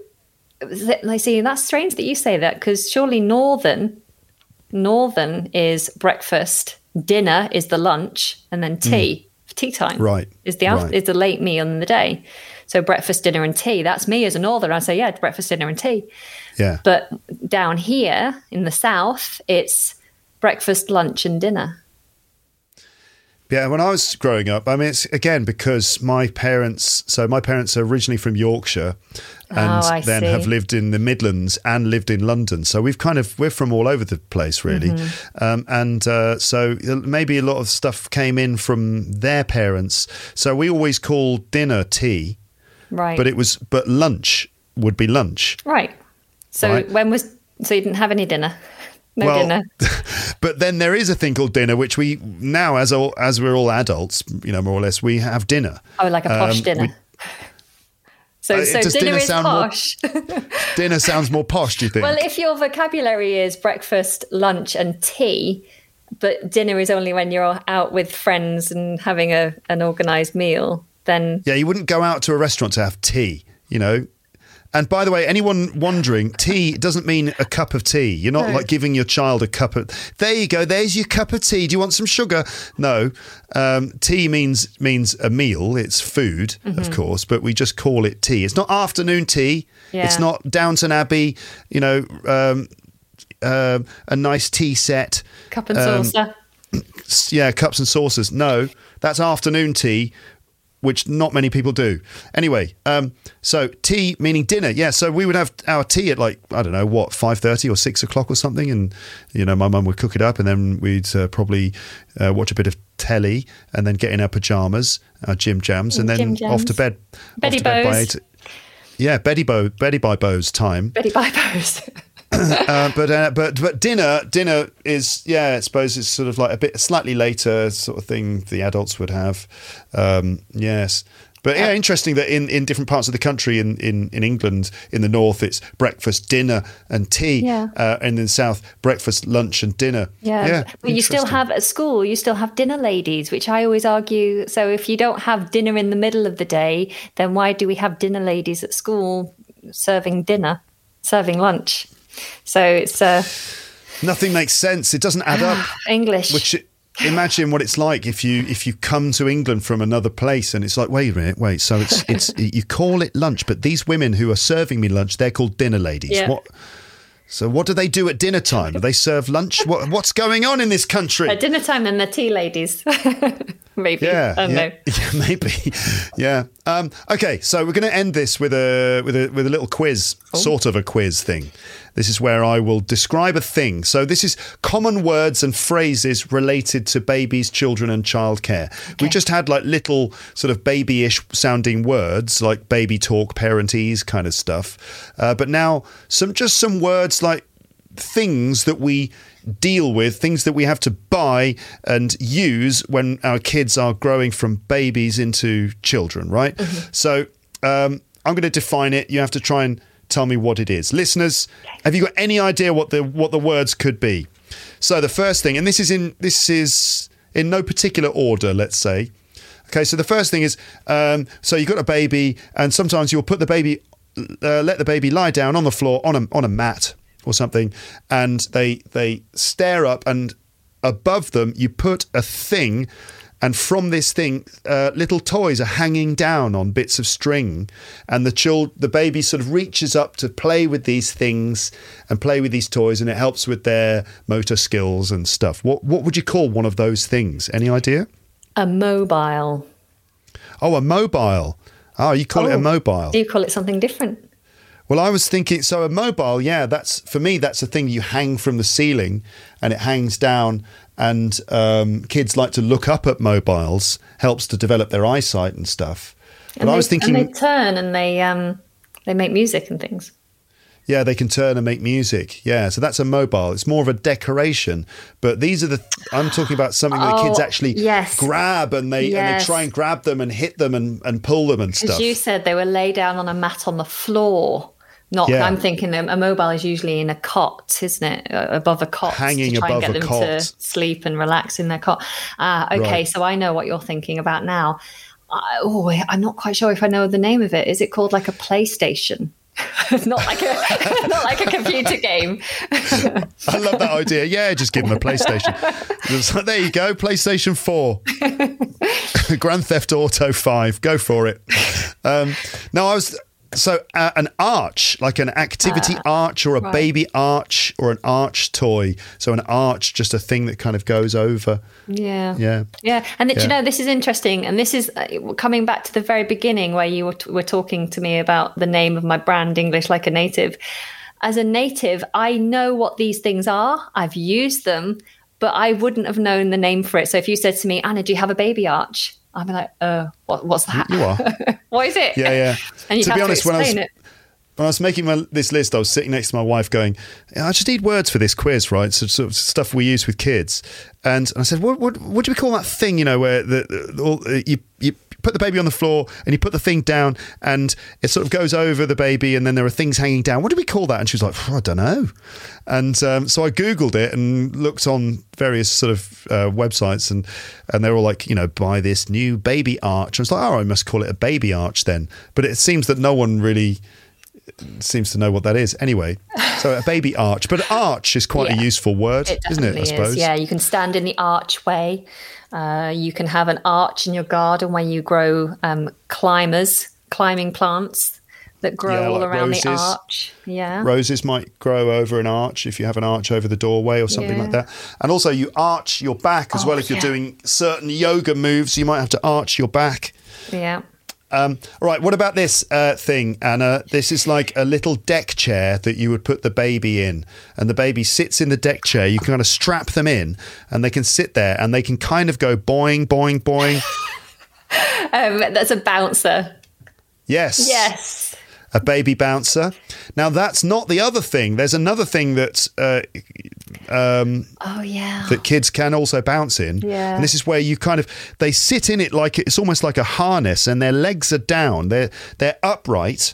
I see. That's strange that you say that because surely northern, northern is breakfast, dinner is the lunch, and then tea, mm. tea time. Right, is the after, right. is the late meal in the day. So breakfast, dinner, and tea. That's me as a northerner. I say yeah, breakfast, dinner, and tea. Yeah. But down here in the south, it's breakfast, lunch, and dinner. Yeah, when I was growing up, I mean, it's again because my parents. So my parents are originally from Yorkshire, and Oh, then see. have lived in the Midlands and lived in London. So we've kind of we're from all over the place, really. Mm-hmm. Um, and uh, so maybe a lot of stuff came in from their parents. So we always call dinner tea, Right. but it was but lunch would be lunch. right. So Right. when was so you didn't have any dinner? No Well, dinner. But then there is a thing called dinner, which we now, as all, as we're all adults, you know, more or less, we have dinner. Oh, like a posh um, dinner. we- so Uh, so does dinner, dinner is sound more- posh. Dinner sounds more posh, do you think? well, if your vocabulary is breakfast, lunch, and tea, but dinner is only when you're out with friends and having a an organised meal, then Yeah, you wouldn't go out to a restaurant to have tea, you know. And by the way, anyone wondering, tea doesn't mean a cup of tea. You're not No. like giving your child a cup of. There you go. There's your cup of tea. Do you want some sugar? No. Um, tea means means a meal. It's food, of course, but we just call it tea. It's not afternoon tea. Yeah. It's not Downton Abbey. You know. Um, um, a nice tea set. Cup and Um, saucer. Yeah, cups and saucers. No, that's afternoon tea, which not many people do. Anyway, um, so tea meaning dinner. Yeah, so we would have our tea at like I don't know what five thirty or six o'clock or something, and you know my mum would cook it up, and then we'd uh, probably uh, watch a bit of telly, and then get in our pajamas, our Jim Jams, and then Gym off to bed. Betty off to bed Bows. Yeah, Betty Bo, Betty by Bo's time. Betty Bipos. Uh, but uh, but but dinner dinner is yeah I suppose it's sort of like a bit slightly later sort of thing the adults would have um, yes but yeah interesting that in, in different parts of the country in, in, in England in the north it's breakfast dinner and tea Yeah. uh, and in the south breakfast lunch and dinner Yeah, but you still have at school. You still have dinner ladies, which I always argue. So if you don't have dinner in the middle of the day, then why do we have dinner ladies at school serving dinner, serving lunch? So it's uh, nothing makes sense it doesn't add up English. Which imagine what it's like if you if you come to England from another place and it's like wait a minute wait so it's it's you call it lunch but these women who are serving me lunch they're called dinner ladies Yeah. what so what do they do at dinner time do they serve lunch what what's going on in this country at dinner time, and the tea ladies. Maybe. yeah, I don't yeah, know. yeah, maybe. Yeah. Um, okay, so we're going to end this with a with a with a little quiz, Oh. sort of a quiz thing. This is where I will describe a thing. So this is common words and phrases related to babies, children, and childcare. We just had like little sort of babyish sounding words like baby talk, parentese kind of stuff. Uh, but now some just some words like things that we deal with, things that we have to buy and use when our kids are growing from babies into children, right? So um, I'm going to define it. You have to try and tell me what it is. Listeners, have you got any idea what the what the words could be? So the first thing, and this is in this is in no particular order, let's say. Okay, so the first thing is, um, so you've got a baby, and sometimes you'll put the baby, uh, let the baby lie down on the floor on a on a mat or something, and they they stare up, and above them you put a thing, and from this thing, uh, little toys are hanging down on bits of string, and the child, the baby sort of reaches up to play with these things and play with these toys, and it helps with their motor skills and stuff. What what would you call one of those things? Any idea? A mobile. Oh, a mobile. Oh, you call it a Oh. mobile. Do you call it something different? Well, I was thinking, so a mobile, yeah, that's for me, that's a thing you hang from the ceiling and it hangs down. And um, kids like to look up at mobiles, helps to develop their eyesight and stuff. But And I they, was thinking, and they turn and they um they make music and things. yeah, they can turn and make music. Yeah, so that's a mobile. It's more of a decoration. But these are the, I'm talking about something that the kids Oh, actually yes. grab and they, and they try and grab them and hit them and, and pull them and stuff. you said they were lay down on a mat on the floor. Not. Yeah. I'm thinking a, mobile is usually in a cot, isn't it? Uh, Above a cot, Hanging to try above and get them to sleep and relax in their cot. Ah, okay. Right. So I know what you're thinking about now. Uh, oh, I'm not quite sure if I know the name of it. Is it called like a PlayStation? not like a not like a computer game. I love that idea. Yeah, just give them a PlayStation. There you go, PlayStation 4. Grand Theft Auto 5. Go for it. Um, no, I was. So, uh, an arch, like an activity arch or a right. baby arch or an arch toy. So, an arch, just a thing that kind of goes over. Yeah. Yeah. Yeah, and that, you know this is interesting, and this is uh, coming back to the very beginning where you were, t- were talking to me about the name of my brand, English like a native. As a native, I know what these things are. I've used them, but I wouldn't have known the name for it. So if you said to me, Anna, do you have a baby arch? I'd be like, uh, what, what's that? You are. what is it? Yeah, yeah. and you'd To have be honest, to when I was- it. when I was making my, this list, I was sitting next to my wife going, I just need words for this quiz, right? So, sort of stuff we use with kids. And I said, what, what, what do we call that thing, you know, where the, the, all, uh, you, you put the baby on the floor and you put the thing down and it sort of goes over the baby and then there are things hanging down. What do we call that? And she was like, I don't know. And um, so I Googled it and looked on various sort of uh, websites and, and they're all like, you know, buy this new baby arch. I was like, oh, I must call it a baby arch then. But it seems that no one really seems to know what that is. Anyway, so a baby arch, but arch is quite a useful word, isn't it? I suppose. is. Yeah, you can stand in the archway. Uh, you can have an arch in your garden where you grow um, climbers, climbing plants. that grow Yeah, all like around the arch. Yeah. Roses might grow over an arch if you have an arch over the doorway or something like that. And also, you arch your back as Oh, well. If you're doing certain yoga moves, you might have to arch your back. Yeah. Um, all right, what about this uh, thing, Anna? This is like a little deck chair that you would put the baby in, and the baby sits in the deck chair. You can kind of strap them in, and they can sit there, and they can kind of go boing, boing, boing. Um, that's a bouncer. Yes. Yes. A baby bouncer. Now that's not the other thing. There's another thing that uh, Oh yeah. that kids can also bounce in. Yeah. And this is where you kind of they sit in it like it's almost like a harness, and their legs are down. They're they're upright.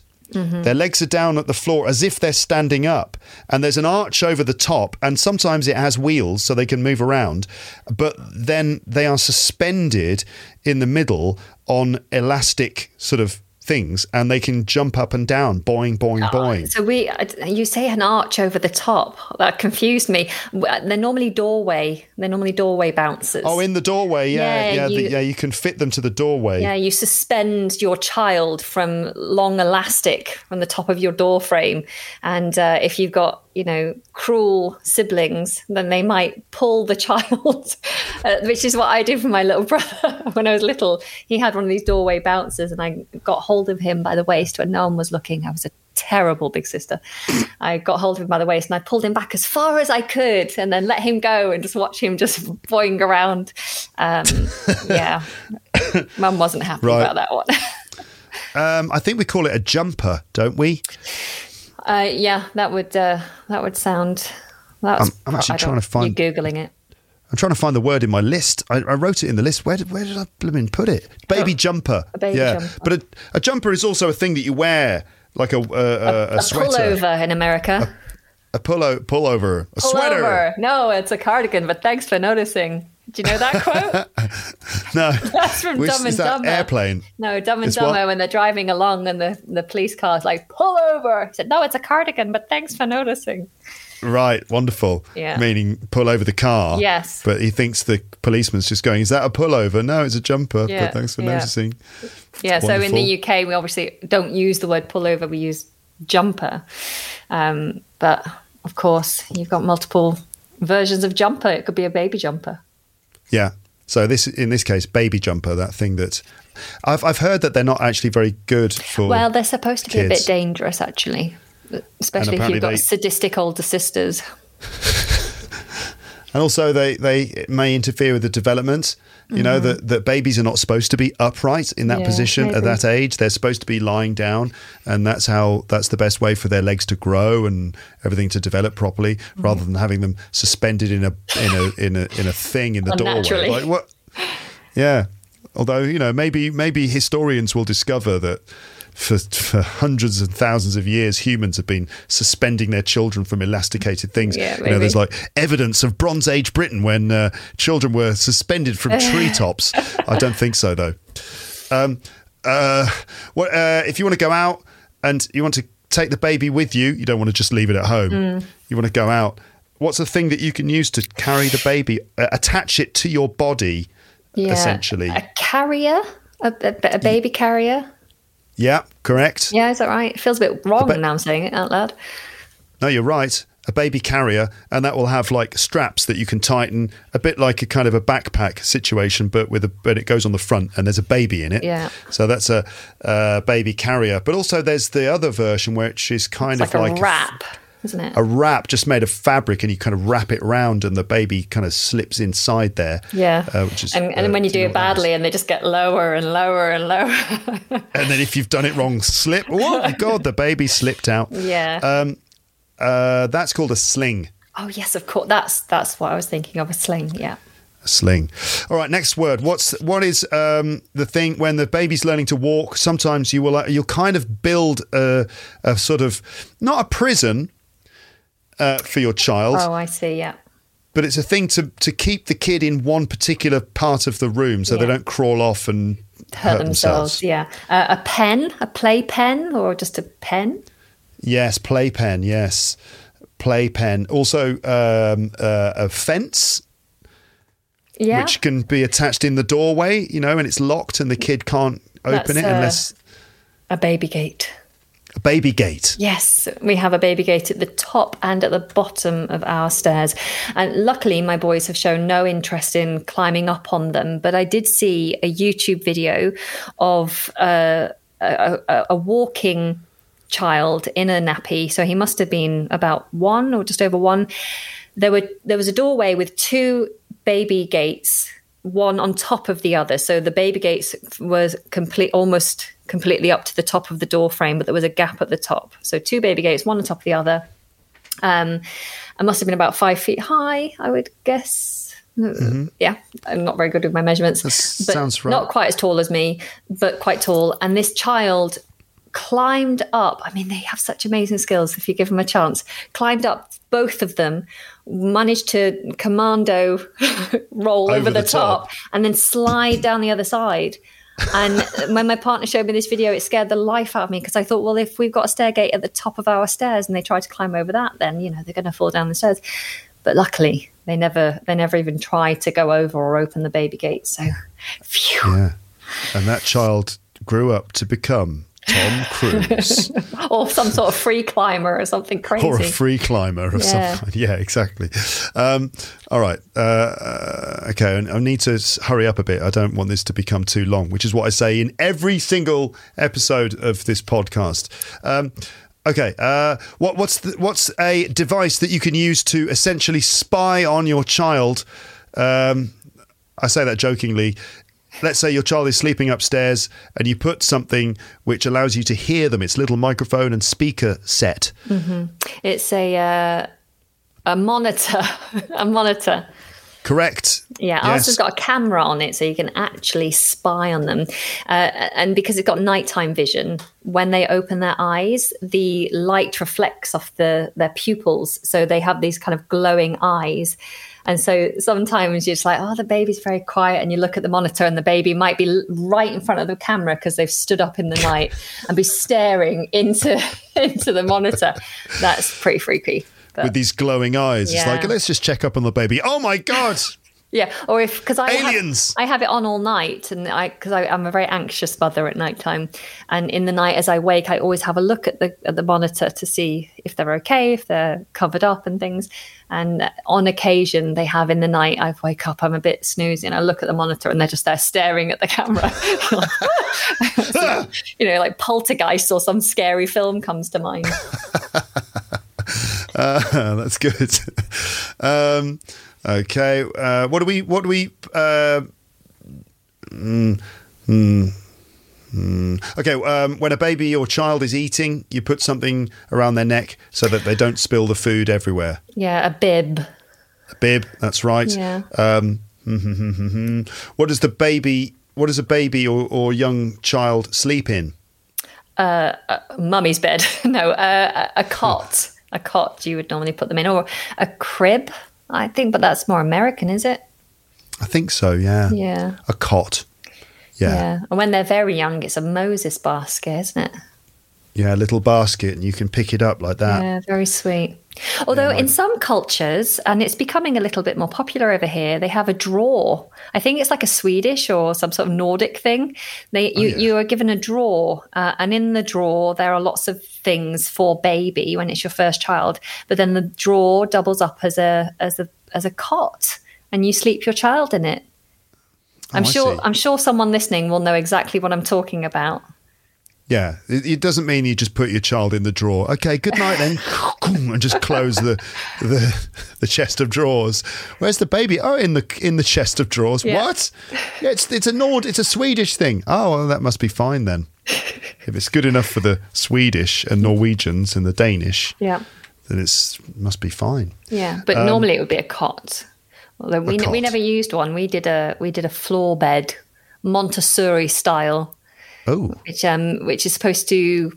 Their legs are down at the floor as if they're standing up, and there's an arch over the top, and sometimes it has wheels so they can move around, but then they are suspended in the middle on elastic sort of things, and they can jump up and down, boing, boing, boing. So we, you say an arch over the top. That confused me. They're normally doorway. They're normally doorway bouncers. Oh, in the doorway, yeah, Yeah, yeah, the- you- yeah. You can fit them to the doorway. Yeah, you suspend your child from long elastic from the top of your door frame, and uh, if you've got you know cruel siblings, then they might pull the child, uh, which is what I did for my little brother when I was little. He had one of these doorway bouncers, and I got hold of him by the waist when no one was looking. I was a terrible big sister. I got hold of him by the waist and I pulled him back as far as I could, and then let him go and just watch him just boing around. Um, yeah, Mum wasn't happy Right. about that one. Um, I think we call it a jumper, don't we? Uh, yeah, that would uh, that would sound. That's, I'm- I'm actually trying to find- You're googling it. I'm trying to find the word in my list. I, I wrote it in the list. Where did where did I blooming put it? Baby jumper. Oh, a baby yeah, jumper. but a, a jumper is also a thing that you wear, like a a, a, a A sweater, pullover in America. a pullo pullover, a sweater. No, it's a cardigan. But thanks for noticing. Do you know that quote? No, That's from Which- Dumb and is that Dumber. airplane? No, Dumb and It's what? Dumber when they're driving along and the, the police car's like, pull over. He said, no, it's a cardigan, but thanks for noticing. Right, wonderful. Yeah. Meaning pull over the car. Yes. But he thinks the policeman's just going, "Is that a pullover?" No, it's a jumper. Yeah, But thanks for yeah. noticing. Yeah, so in the UK, we obviously don't use the word pullover, we use jumper. Um, but of course, you've got multiple versions of jumper. It could be a baby jumper. Yeah. So this, in this case, baby jumper, that thing that I've I've heard that they're not actually very good for. Well, they're supposed to be a bit dangerous, actually, especially if you've got they- sadistic older sisters. and also they they may interfere with the development. You know that that babies are not supposed to be upright in that Mm-hmm. Yeah, position at that age. They're supposed to be lying down, and that's how that's the best way for their legs to grow and everything to develop properly, Mm-hmm. rather than having them suspended in a in a in a in a thing in the doorway. Like what? Yeah. Although you know, maybe maybe historians will discover that for, for hundreds and thousands of years, humans have been suspending their children from elasticated things. Yeah, you know, there's like evidence of Bronze Age Britain when uh, children were suspended from treetops. I don't think so, though. Um, uh, what, uh, if you want to go out and you want to take the baby with you, you don't want to just leave it at home. Mm. You want to go out. What's the thing that you can use to carry the baby? Uh, attach it to your body, Yeah. essentially. A carrier? A, a, a baby carrier? Yeah, correct. Yeah, is that right? It feels a bit wrong ba- now I'm saying it out loud. No, you're right. A baby carrier, and that will have like straps that you can tighten, a bit like a kind of a backpack situation, but with a but it goes on the front, and there's a baby in it. Yeah. So that's a uh, baby carrier. But also, there's the other version which is kind It's of like, like a wrap, isn't it? a wrap just made of fabric, and you kind of wrap it round, and the baby kind of slips inside there. yeah. uh, which is and, and uh, when you do do it what that is. badly and they just get lower and lower and lower. and then if you've done it wrong, slip. Oh God, the baby slipped out. yeah. Um, uh, that's called a sling. oh, yes, of course. That's that's what I was thinking of a sling. Yeah. A sling. All right, next word. What's what is um, the thing when the baby's learning to walk? Sometimes you will uh, you'll kind of build a, a sort of not a prison uh, for your child, Oh, I see. Yeah. but it's a thing to to keep the kid in one particular part of the room so they don't crawl off and Hurt, themselves. Yeah. Uh, a pen, a play pen, or just a pen. Yes, play pen. Yes, play pen. Also, um, uh, a fence Yeah. which can be attached in the doorway, you know, and it's locked and the kid can't open That's, it unless a baby gate. A baby gate. Yes, we have a baby gate at the top and at the bottom of our stairs. And luckily, my boys have shown no interest in climbing up on them. But I did see a YouTube video of uh, a, a, a walking child in a nappy. So he must have been about one or just over one. There were there was a doorway with two baby gates one on top of the other. So the baby gates was complete, almost completely up to the top of the door frame, but there was a gap at the top. So two baby gates, one on top of the other. Um, I must have been about five feet high, I would guess. Mm-hmm. Yeah, I'm not very good with my measurements. That but sounds right. Not quite as tall as me, but quite tall. And this child climbed up. I mean, they have such amazing skills if you give them a chance. Climbed up, both of them, managed to commando roll over, over the, the top. top and then slide down the other side. And when my partner showed me this video, it scared the life out of me because I thought, well, if we've got a stair gate at the top of our stairs and they try to climb over that, then you know they're going to fall down the stairs. But luckily, they never they never even tried to go over or open the baby gate. So, phew. yeah. And that child grew up to become Tom Cruise. or some sort of free climber or something crazy. Or a free climber of yeah. some Yeah, exactly. Um, all right. Uh, uh, okay, I need to hurry up a bit. I don't want this to become too long, which is what I say in every single episode of this podcast. Um, Okay, uh, what, what's the, what's a device that you can use to essentially spy on your child? Um, I say that jokingly let's say your child is sleeping upstairs and you put something which allows you to hear them. It's a little microphone and speaker set. Mm-hmm. It's a uh, a monitor, a monitor. Correct. Yeah, ours yes. has got a camera on it, so you can actually spy on them. Uh, and because it's got nighttime vision, when they open their eyes, the light reflects off the their pupils, so they have these kind of glowing eyes. And so sometimes you're just like, oh, the baby's very quiet. And you look at the monitor and the baby might be right in front of the camera because they've stood up in the night and be staring into, into the monitor. That's pretty freaky. But, With these glowing eyes. Yeah. It's like, let's just check up on the baby. Oh my God. Yeah, or if because I aliens, have, I have it on all night, and I because I'm a very anxious mother at night time, and in the night as I wake, I always have a look at the at the monitor to see if they're okay, if they're covered up and things. And on occasion, they have in the night. I wake up, I'm a bit snoozy, and I look at the monitor, and they're just there staring at the camera. so, you know, like Poltergeist or some scary film comes to mind. Uh, that's good. Um, Okay. Uh, what do we? What do we? Uh, mm, mm, mm. Okay. Um, when a baby or child is eating, you put something around their neck so that they don't spill the food everywhere. Yeah, a bib. A bib. That's right. Yeah. Um, what does the baby? What does a baby or, or young child sleep in? Uh, mummy's bed. no, uh, a cot. a cot. You would normally put them in, or a crib. I think, but that's more American, is it? I think so, yeah. Yeah. A cot. Yeah. Yeah. And when they're very young, it's a Moses basket, isn't it? Yeah, a little basket, and you can pick it up like that. Yeah, very sweet. Although yeah, in some cultures, and it's becoming a little bit more popular over here, they have a drawer. I think it's like a Swedish or some sort of Nordic thing. They you, oh, yeah. you are given a drawer, uh, and in the drawer there are lots of things for baby when it's your first child. But then the drawer doubles up as a as a as a cot, and you sleep your child in it. Oh, I'm sure I'm sure someone listening will know exactly what I'm talking about. Yeah, it, it, doesn't mean you just put your child in the drawer. Okay, good night then, and just close the, the the chest of drawers. Where's the baby? Oh, in the in the chest of drawers. Yeah. What? Yeah, it's it's a Nord, it's a Swedish thing. Oh, well, that must be fine then. if it's good enough for the Swedish and Norwegians and the Danish, yeah, then it's must be fine. Yeah, but um, normally it would be a cot. Although we, cot. we never used one. We did a we did a floor bed, Montessori style Oh. Which um which is supposed to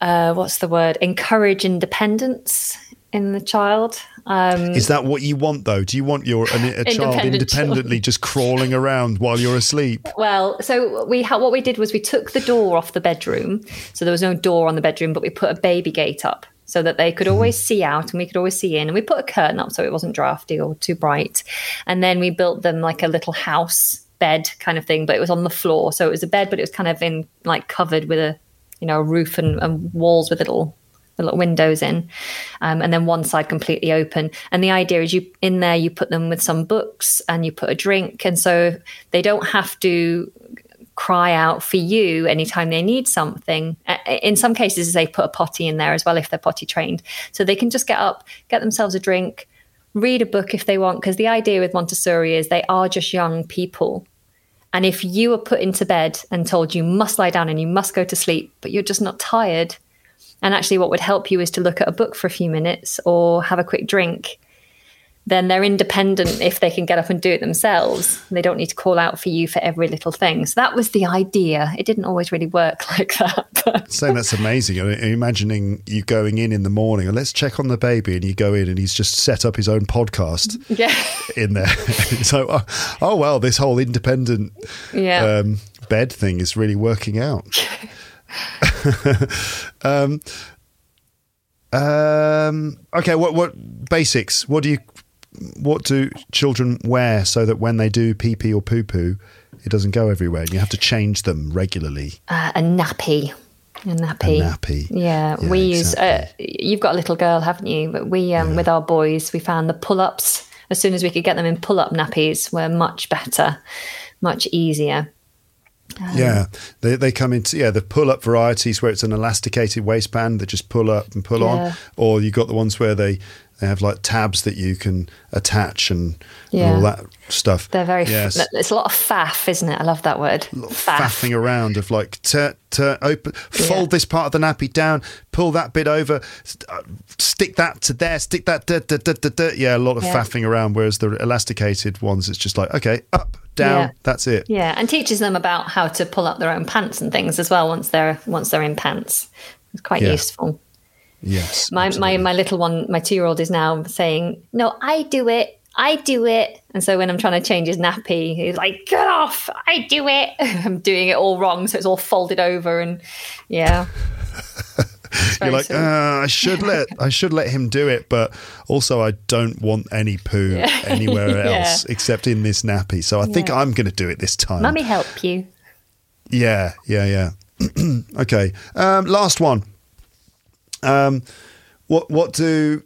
uh what's the word? Encourage independence in the child. Um, is that what you want though? Do you want your a, a child independently just crawling around while you're asleep? Well, so we ha- what we did was we took the door off the bedroom, so there was no door on the bedroom, but we put a baby gate up so that they could always see out and we could always see in. And we put a curtain up so it wasn't drafty or too bright. And then we built them like a little house bed kind of thing, but it was on the floor. So it was a bed, but it was kind of in like covered with a you know a roof and, and walls with little little windows in, um, and then one side completely open. And the idea is you in there you put them with some books and you put a drink, and so they don't have to cry out for you anytime they need something. In some cases, they put a potty in there as well if they're potty trained, so they can just get up, get themselves a drink, read a book if they want. Because the idea with Montessori is they are just young people. And if you are put into bed and told you must lie down and you must go to sleep, but you're just not tired, and actually, what would help you is to look at a book for a few minutes or have a quick drink. Then they're independent if they can get up and do it themselves. They don't need to call out for you for every little thing. So that was the idea. It didn't always really work like that. Saying that's amazing. I'm imagining you going in in the morning and let's check on the baby, and you go in and he's just set up his own podcast yeah. in there. so, oh, oh, well, this whole independent yeah. um, bed thing is really working out. um, um, okay, what what basics? What do you what do children wear so that when they do pee pee or poo poo, it doesn't go everywhere? And you have to change them regularly. Uh, a nappy. A nappy. A nappy. Yeah, yeah we exactly. use. Uh, you've got a little girl, haven't you? But we, um, yeah. with our boys, we found the pull ups. As soon as we could get them in pull up nappies, were much better, much easier. Um, yeah, they, they come into yeah the pull up varieties where it's an elasticated waistband that just pull up and pull yeah. on, or you got the ones where they they have like tabs that you can attach and, yeah. and all that stuff. They're very. Yes. F- it's a lot of faff, isn't it? I love that word. Faff. Faffing around of like to to open, fold yeah. this part of the nappy down, pull that bit over, uh, stick that to there, stick that. Da, da, da, yeah, a lot of yeah. faffing around. Whereas the elasticated ones, it's just like okay, up, down, that's it. Yeah, and teaches them about how to pull up their own pants and things as well once they're once they're in pants. It's quite useful. Yes. My, my my little one, my two year old, is now saying, "No, I do it. I do it." And so when I'm trying to change his nappy, he's like, "Get off! I do it." I'm doing it all wrong, so it's all folded over, and yeah. You're like, uh, I should let I should let him do it, but also I don't want any poo yeah. anywhere else except in this nappy. So I think I'm going to do it this time. Mummy, help you. Yeah, yeah, yeah. okay. Um, last one. Um, what what do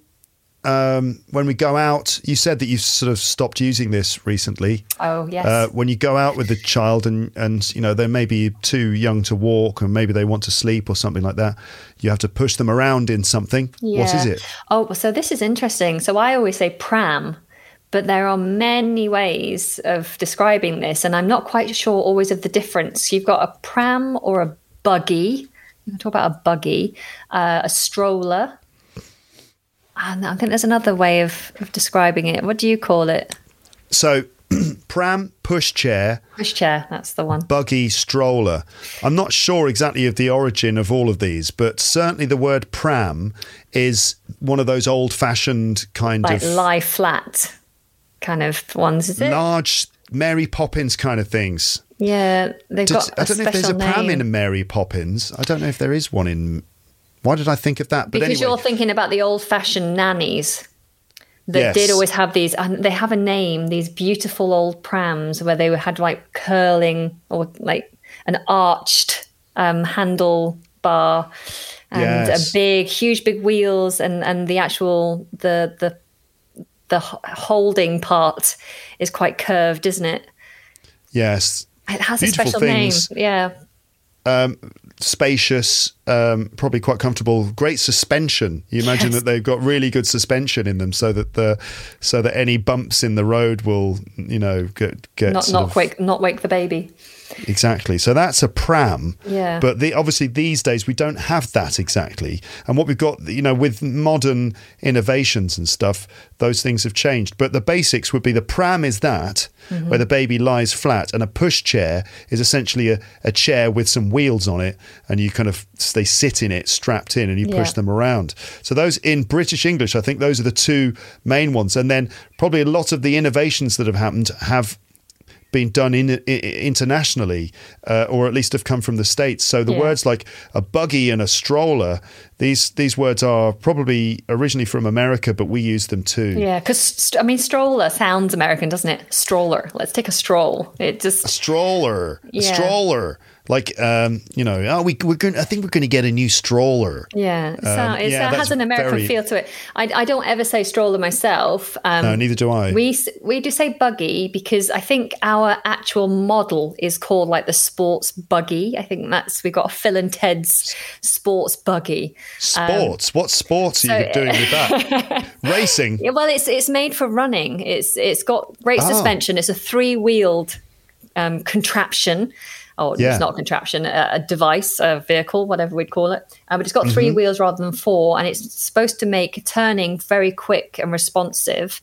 um, when we go out? You said that you sort of stopped using this recently. Oh yes. Uh, when you go out with the child and and you know they may be too young to walk and maybe they want to sleep or something like that, you have to push them around in something. Yeah. What is it? Oh, so this is interesting. So I always say pram. But there are many ways of describing this, and I'm not quite sure always of the difference. You've got a pram or a buggy, talk about a buggy, uh, a stroller. And I think there's another way of, of describing it. What do you call it? So, pram, pushchair. Pushchair, that's the one. Buggy, stroller. I'm not sure exactly of the origin of all of these, but certainly the word pram is one of those old fashioned kind like of. lie flat kind of ones, is it? Large Mary Poppins kind of things. Yeah, they've did, got. I don't know if there's a pram in Mary Poppins. I don't know if there is one in. Why did I think of that? But because anyway. you're thinking about the old-fashioned nannies that yes. did always have these. And they have a name. These beautiful old prams where they had like curling or like an arched um, handle bar and yes. a big, huge, big wheels, and and the actual the the the holding part is quite curved, isn't it? Yes, it has a special things. name. Yeah. Um, spacious, um, probably quite comfortable. Great suspension. You imagine yes. that they've got really good suspension in them, so that the so that any bumps in the road will, you know, get get not not of, wake not wake the baby. Exactly. So that's a pram. Yeah. But the, obviously these days we don't have that exactly. And what we've got, you know, with modern innovations and stuff, those things have changed. But the basics would be the pram is that, mm-hmm. where the baby lies flat, and a push chair is essentially a, a, chair with some wheels on it, and you kind of they sit in it strapped in, and you push yeah. them around. So those in British English, I think those are the two main ones. And then probably a lot of the innovations that have happened have been done in, in internationally, uh, or at least have come from the states. So the yeah. words like a buggy and a stroller, these these words are probably originally from America, but we use them too. Yeah, because I mean, stroller sounds American, doesn't it? Stroller. Let's take a stroll. It just a stroller, yeah. a stroller. Like, um, you know, oh, we, we're going. I think we're going to get a new stroller. Yeah, so Um, it's, yeah, it has an American very- feel to it. I, I don't ever say stroller myself. Um, No, neither do I. We we do say buggy because I think our actual model is called like the sports buggy. I think that's we got a Phil and Ted's sports buggy. Sports. what sports are you um, doing with that? Racing. Yeah, well, it's it's made for running. It's it's got great Ah. suspension. It's a three wheeled um, contraption. Oh, Yeah. it's not a contraption, a, a device, a vehicle, whatever we'd call it. Uh, but it's got Mm-hmm. 3 wheels rather than four, and it's supposed to make turning very quick and responsive,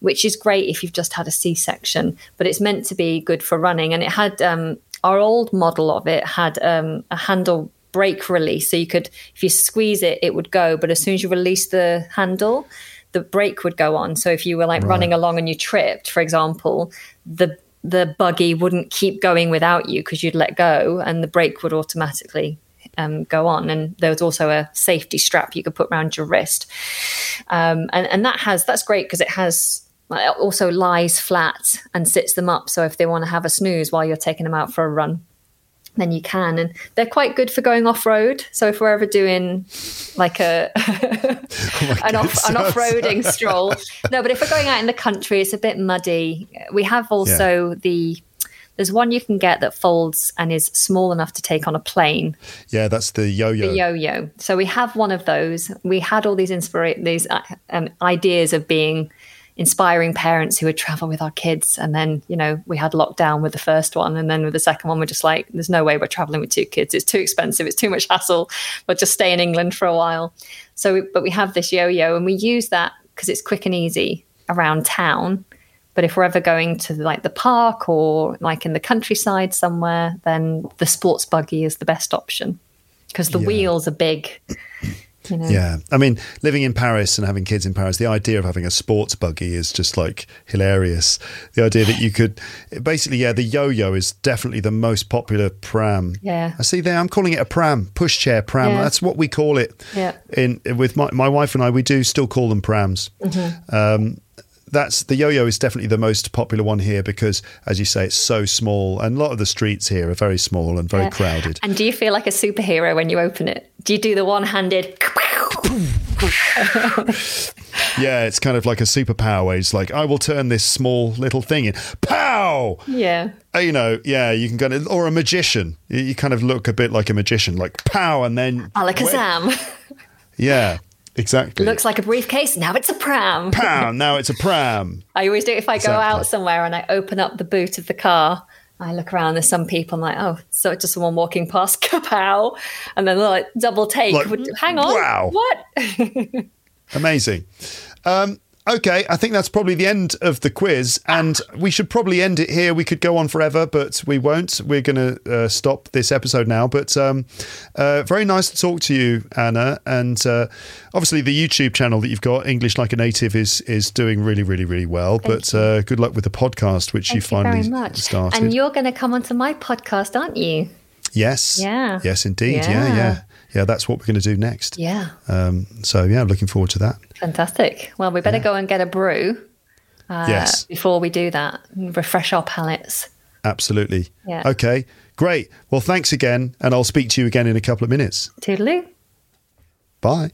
which is great if you've just had a C section. But it's meant to be good for running. And it had um, our old model of it had um, a handle brake release, so you could, if you squeeze it, it would go. But as soon as you release the handle, the brake would go on. So if you were like running along and you tripped, for example, the the buggy wouldn't keep going without you because you'd let go, and the brake would automatically um, go on. And there was also a safety strap you could put around your wrist, um, and and that has that's great because it has. it Also lies flat and sits them up. So if they want to have a snooze while you're taking them out for a run, then you can. And they're quite good for going off road. So if we're ever doing like a an off an off roading stroll, no, but if we're going out in the country, it's a bit muddy. We have also the there's one you can get that folds and is small enough to take on a plane Yeah, that's the yo-yo. the yo-yo. So we have one of those. We had all these inspira- these uh, um, ideas of being inspiring parents who would travel with our kids, and then you know we had lockdown with the first one, and then with the second one, we're just like, there's no way we're traveling with two kids. It's too expensive. It's too much hassle. But just stay in England for a while. So, we, but we have this yo-yo, and we use that because it's quick and easy around town. But if we're ever going to like the park or like in the countryside somewhere, then the sports buggy is the best option because the Yeah. wheels are big. You know? Yeah, I mean, living in Paris and having kids in Paris, the idea of having a sports buggy is just like hilarious. The idea that you could basically, yeah, the yo-yo is definitely the most popular pram. Yeah. I see there. I'm calling it a pram, pushchair pram. Yeah. That's what we call it. Yeah. In with my my wife and I, we do still call them prams. Mm-hmm. Um, that's the yo-yo is definitely the most popular one here because, as you say, it's so small, and a lot of the streets here are very small and very Yeah. crowded. And do you feel like a superhero when you open it? Do you do the one-handed? Yeah, it's kind of like a superpower where it's like, I will turn this small little thing in. Pow! Yeah. Uh, You know, yeah, you can go kind of, or a magician. You, you kind of look a bit like a magician, like pow, and then. Alakazam. Yeah, exactly. Looks like a briefcase. Now it's a pram. pow, now it's a pram. I always do it if I go out somewhere and I open up the boot of the car. I look around. There's some people. I'm like, oh, so it's just someone walking past. Kapow! And then they're like double take. Like, Hang on. wow. What? Amazing. Um, okay, I think that's probably the end of the quiz, and we should probably end it here. We could go on forever, but we won't. We're going to uh, stop this episode now. But um, uh, very nice to talk to you, Anna. And uh, obviously, the YouTube channel that you've got, English Like a Native, is is doing really, really, really well. but uh, good luck with the podcast, which you Thank you finally very much. started. And you're going to come onto my podcast, aren't you? yes, Yeah. yes, indeed, yeah, Yeah. yeah, yeah. That's what we're going to do next. Yeah. Um, so yeah, I'm looking forward to that. Fantastic. Well, we better go and get a brew uh, Yes. before we do that. Refresh our palates. Absolutely. Yeah. Okay, great. Well, thanks again, and I'll speak to you again in a couple of minutes. Toodaloo. Bye.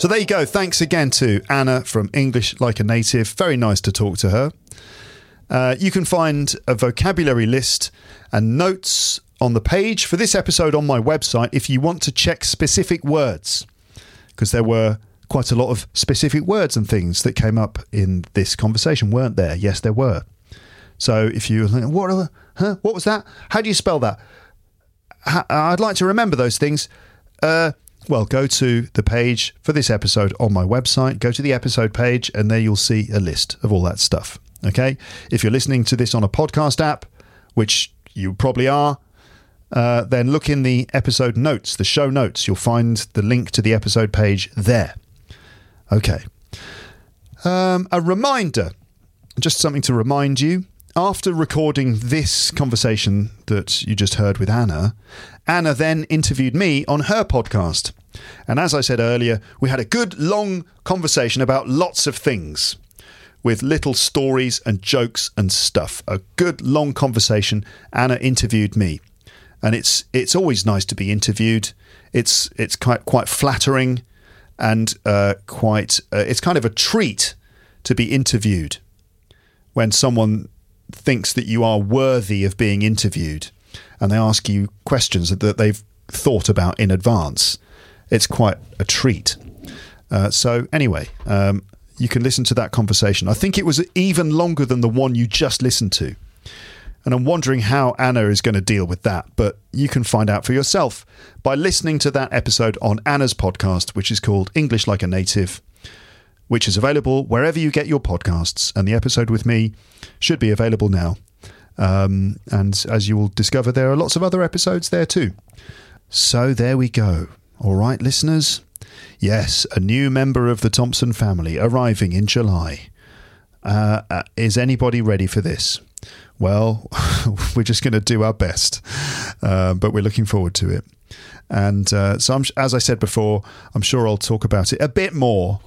So there you go. Thanks again to Anna from English Like a Native. Very nice to talk to her. Uh, you can find a vocabulary list and notes on the page for this episode on my website if you want to check specific words, because there were quite a lot of specific words and things that came up in this conversation, weren't there? Yes, there were. So if you think, what, are huh? what was that? How do you spell that? Ha- I'd like to remember those things. Uh, well, go to the page for this episode on my website. Go to the episode page, and there you'll see a list of all that stuff. Okay. If you're listening to this on a podcast app, which you probably are, uh, then look in the episode notes, the show notes. You'll find the link to the episode page there. Okay. Um, a reminder, just something to remind you. After recording this conversation that you just heard with Anna, Anna then interviewed me on her podcast. And as I said earlier, we had a good long conversation about lots of things. With little stories and jokes and stuff. A good long conversation. Anna interviewed me, and it's it's always nice to be interviewed. It's it's quite quite flattering, and uh, quite uh, it's kind of a treat to be interviewed when someone thinks that you are worthy of being interviewed, and they ask you questions that they've thought about in advance. It's quite a treat. Uh, so anyway, um, you can listen to that conversation. I think it was even longer than the one you just listened to. And I'm wondering how Anna is going to deal with that, but you can find out for yourself by listening to that episode on Anna's podcast, which is called English Like a Native, which is available wherever you get your podcasts. And the episode with me should be available now. Um, and as you will discover, there are lots of other episodes there too. So there we go. All right, listeners. Yes, a new member of the Thompson family arriving in July. Uh, uh, is anybody ready for this? Well, we're just going to do our best, uh, but we're looking forward to it. And uh, so, I'm, as I said before, I'm sure I'll talk about it a bit more.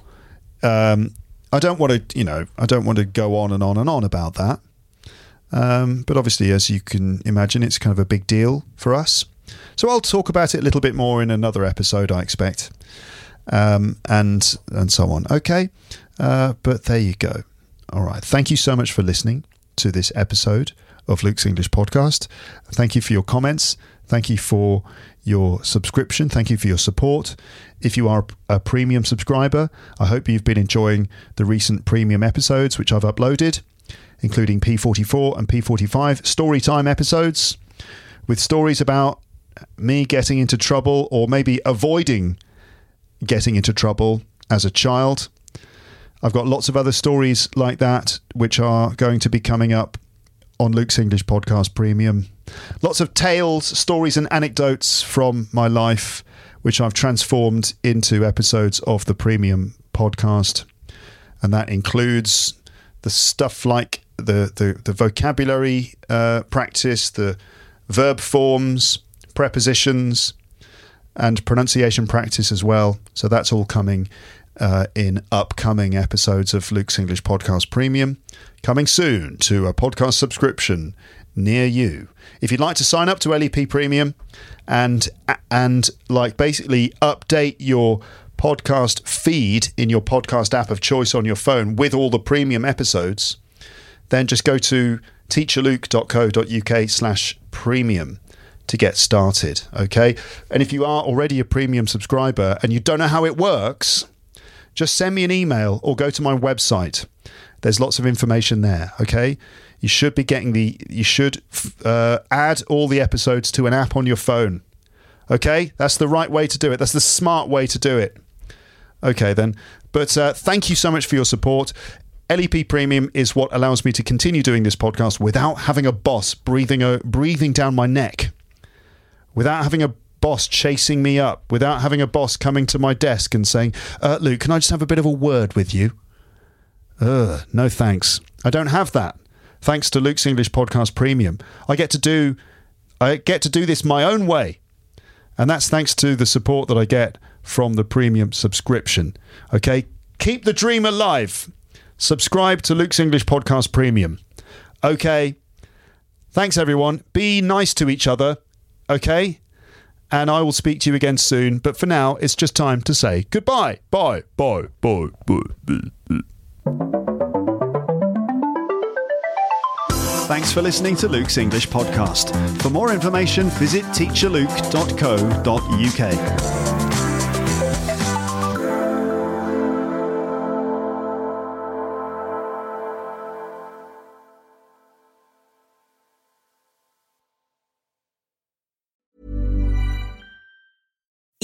Um, I don't want to, you know, I don't want to go on and on and on about that. Um, but obviously, as you can imagine, it's kind of a big deal for us. So I'll talk about it a little bit more in another episode, I expect, um, and and so on. Okay, uh, but there you go. All right. Thank you so much for listening to this episode of Luke's English Podcast. Thank you for your comments. Thank you for your subscription. Thank you for your support. If you are a premium subscriber, I hope you've been enjoying the recent premium episodes which I've uploaded, including P44 and P45 story time episodes with stories about me getting into trouble or maybe avoiding getting into trouble as a child. I've got lots of other stories like that which are going to be coming up on Luke's English Podcast Premium. Lots of tales, stories, and anecdotes from my life, which I've transformed into episodes of the Premium Podcast. And that includes the stuff like the, the, the vocabulary uh, practice, the verb forms, prepositions, and pronunciation practice as well. So that's all coming uh, in upcoming episodes of Luke's English Podcast Premium, coming soon to a podcast subscription near you. If you'd like to sign up to LEP Premium and and like basically update your podcast feed in your podcast app of choice on your phone with all the premium episodes, then just go to teacherluke.co.uk slash premium to get started. Okay. And if you are already a premium subscriber and you don't know how it works, just send me an email or go to my website. There's lots of information there. Okay. You should be getting the, you should uh, add all the episodes to an app on your phone. Okay. That's the right way to do it. That's the smart way to do it. Okay, then. But uh, thank you so much for your support. LEP Premium is what allows me to continue doing this podcast without having a boss breathing, uh, breathing down my neck without having a boss chasing me up, without having a boss coming to my desk and saying, uh, Luke, can I just have a bit of a word with you? Ugh, no thanks. I don't have that. Thanks to Luke's English Podcast Premium. I get to do I get to do this my own way. And that's thanks to the support that I get from the premium subscription. Okay? Keep the dream alive. Subscribe to Luke's English Podcast Premium. Okay. Thanks everyone. Be nice to each other okay? And I will speak to you again soon. But for now, it's just time to say goodbye. Bye. Bye. Bye. Bye. bye. Thanks for listening to Luke's English Podcast. For more information, visit teacherluke.co.uk.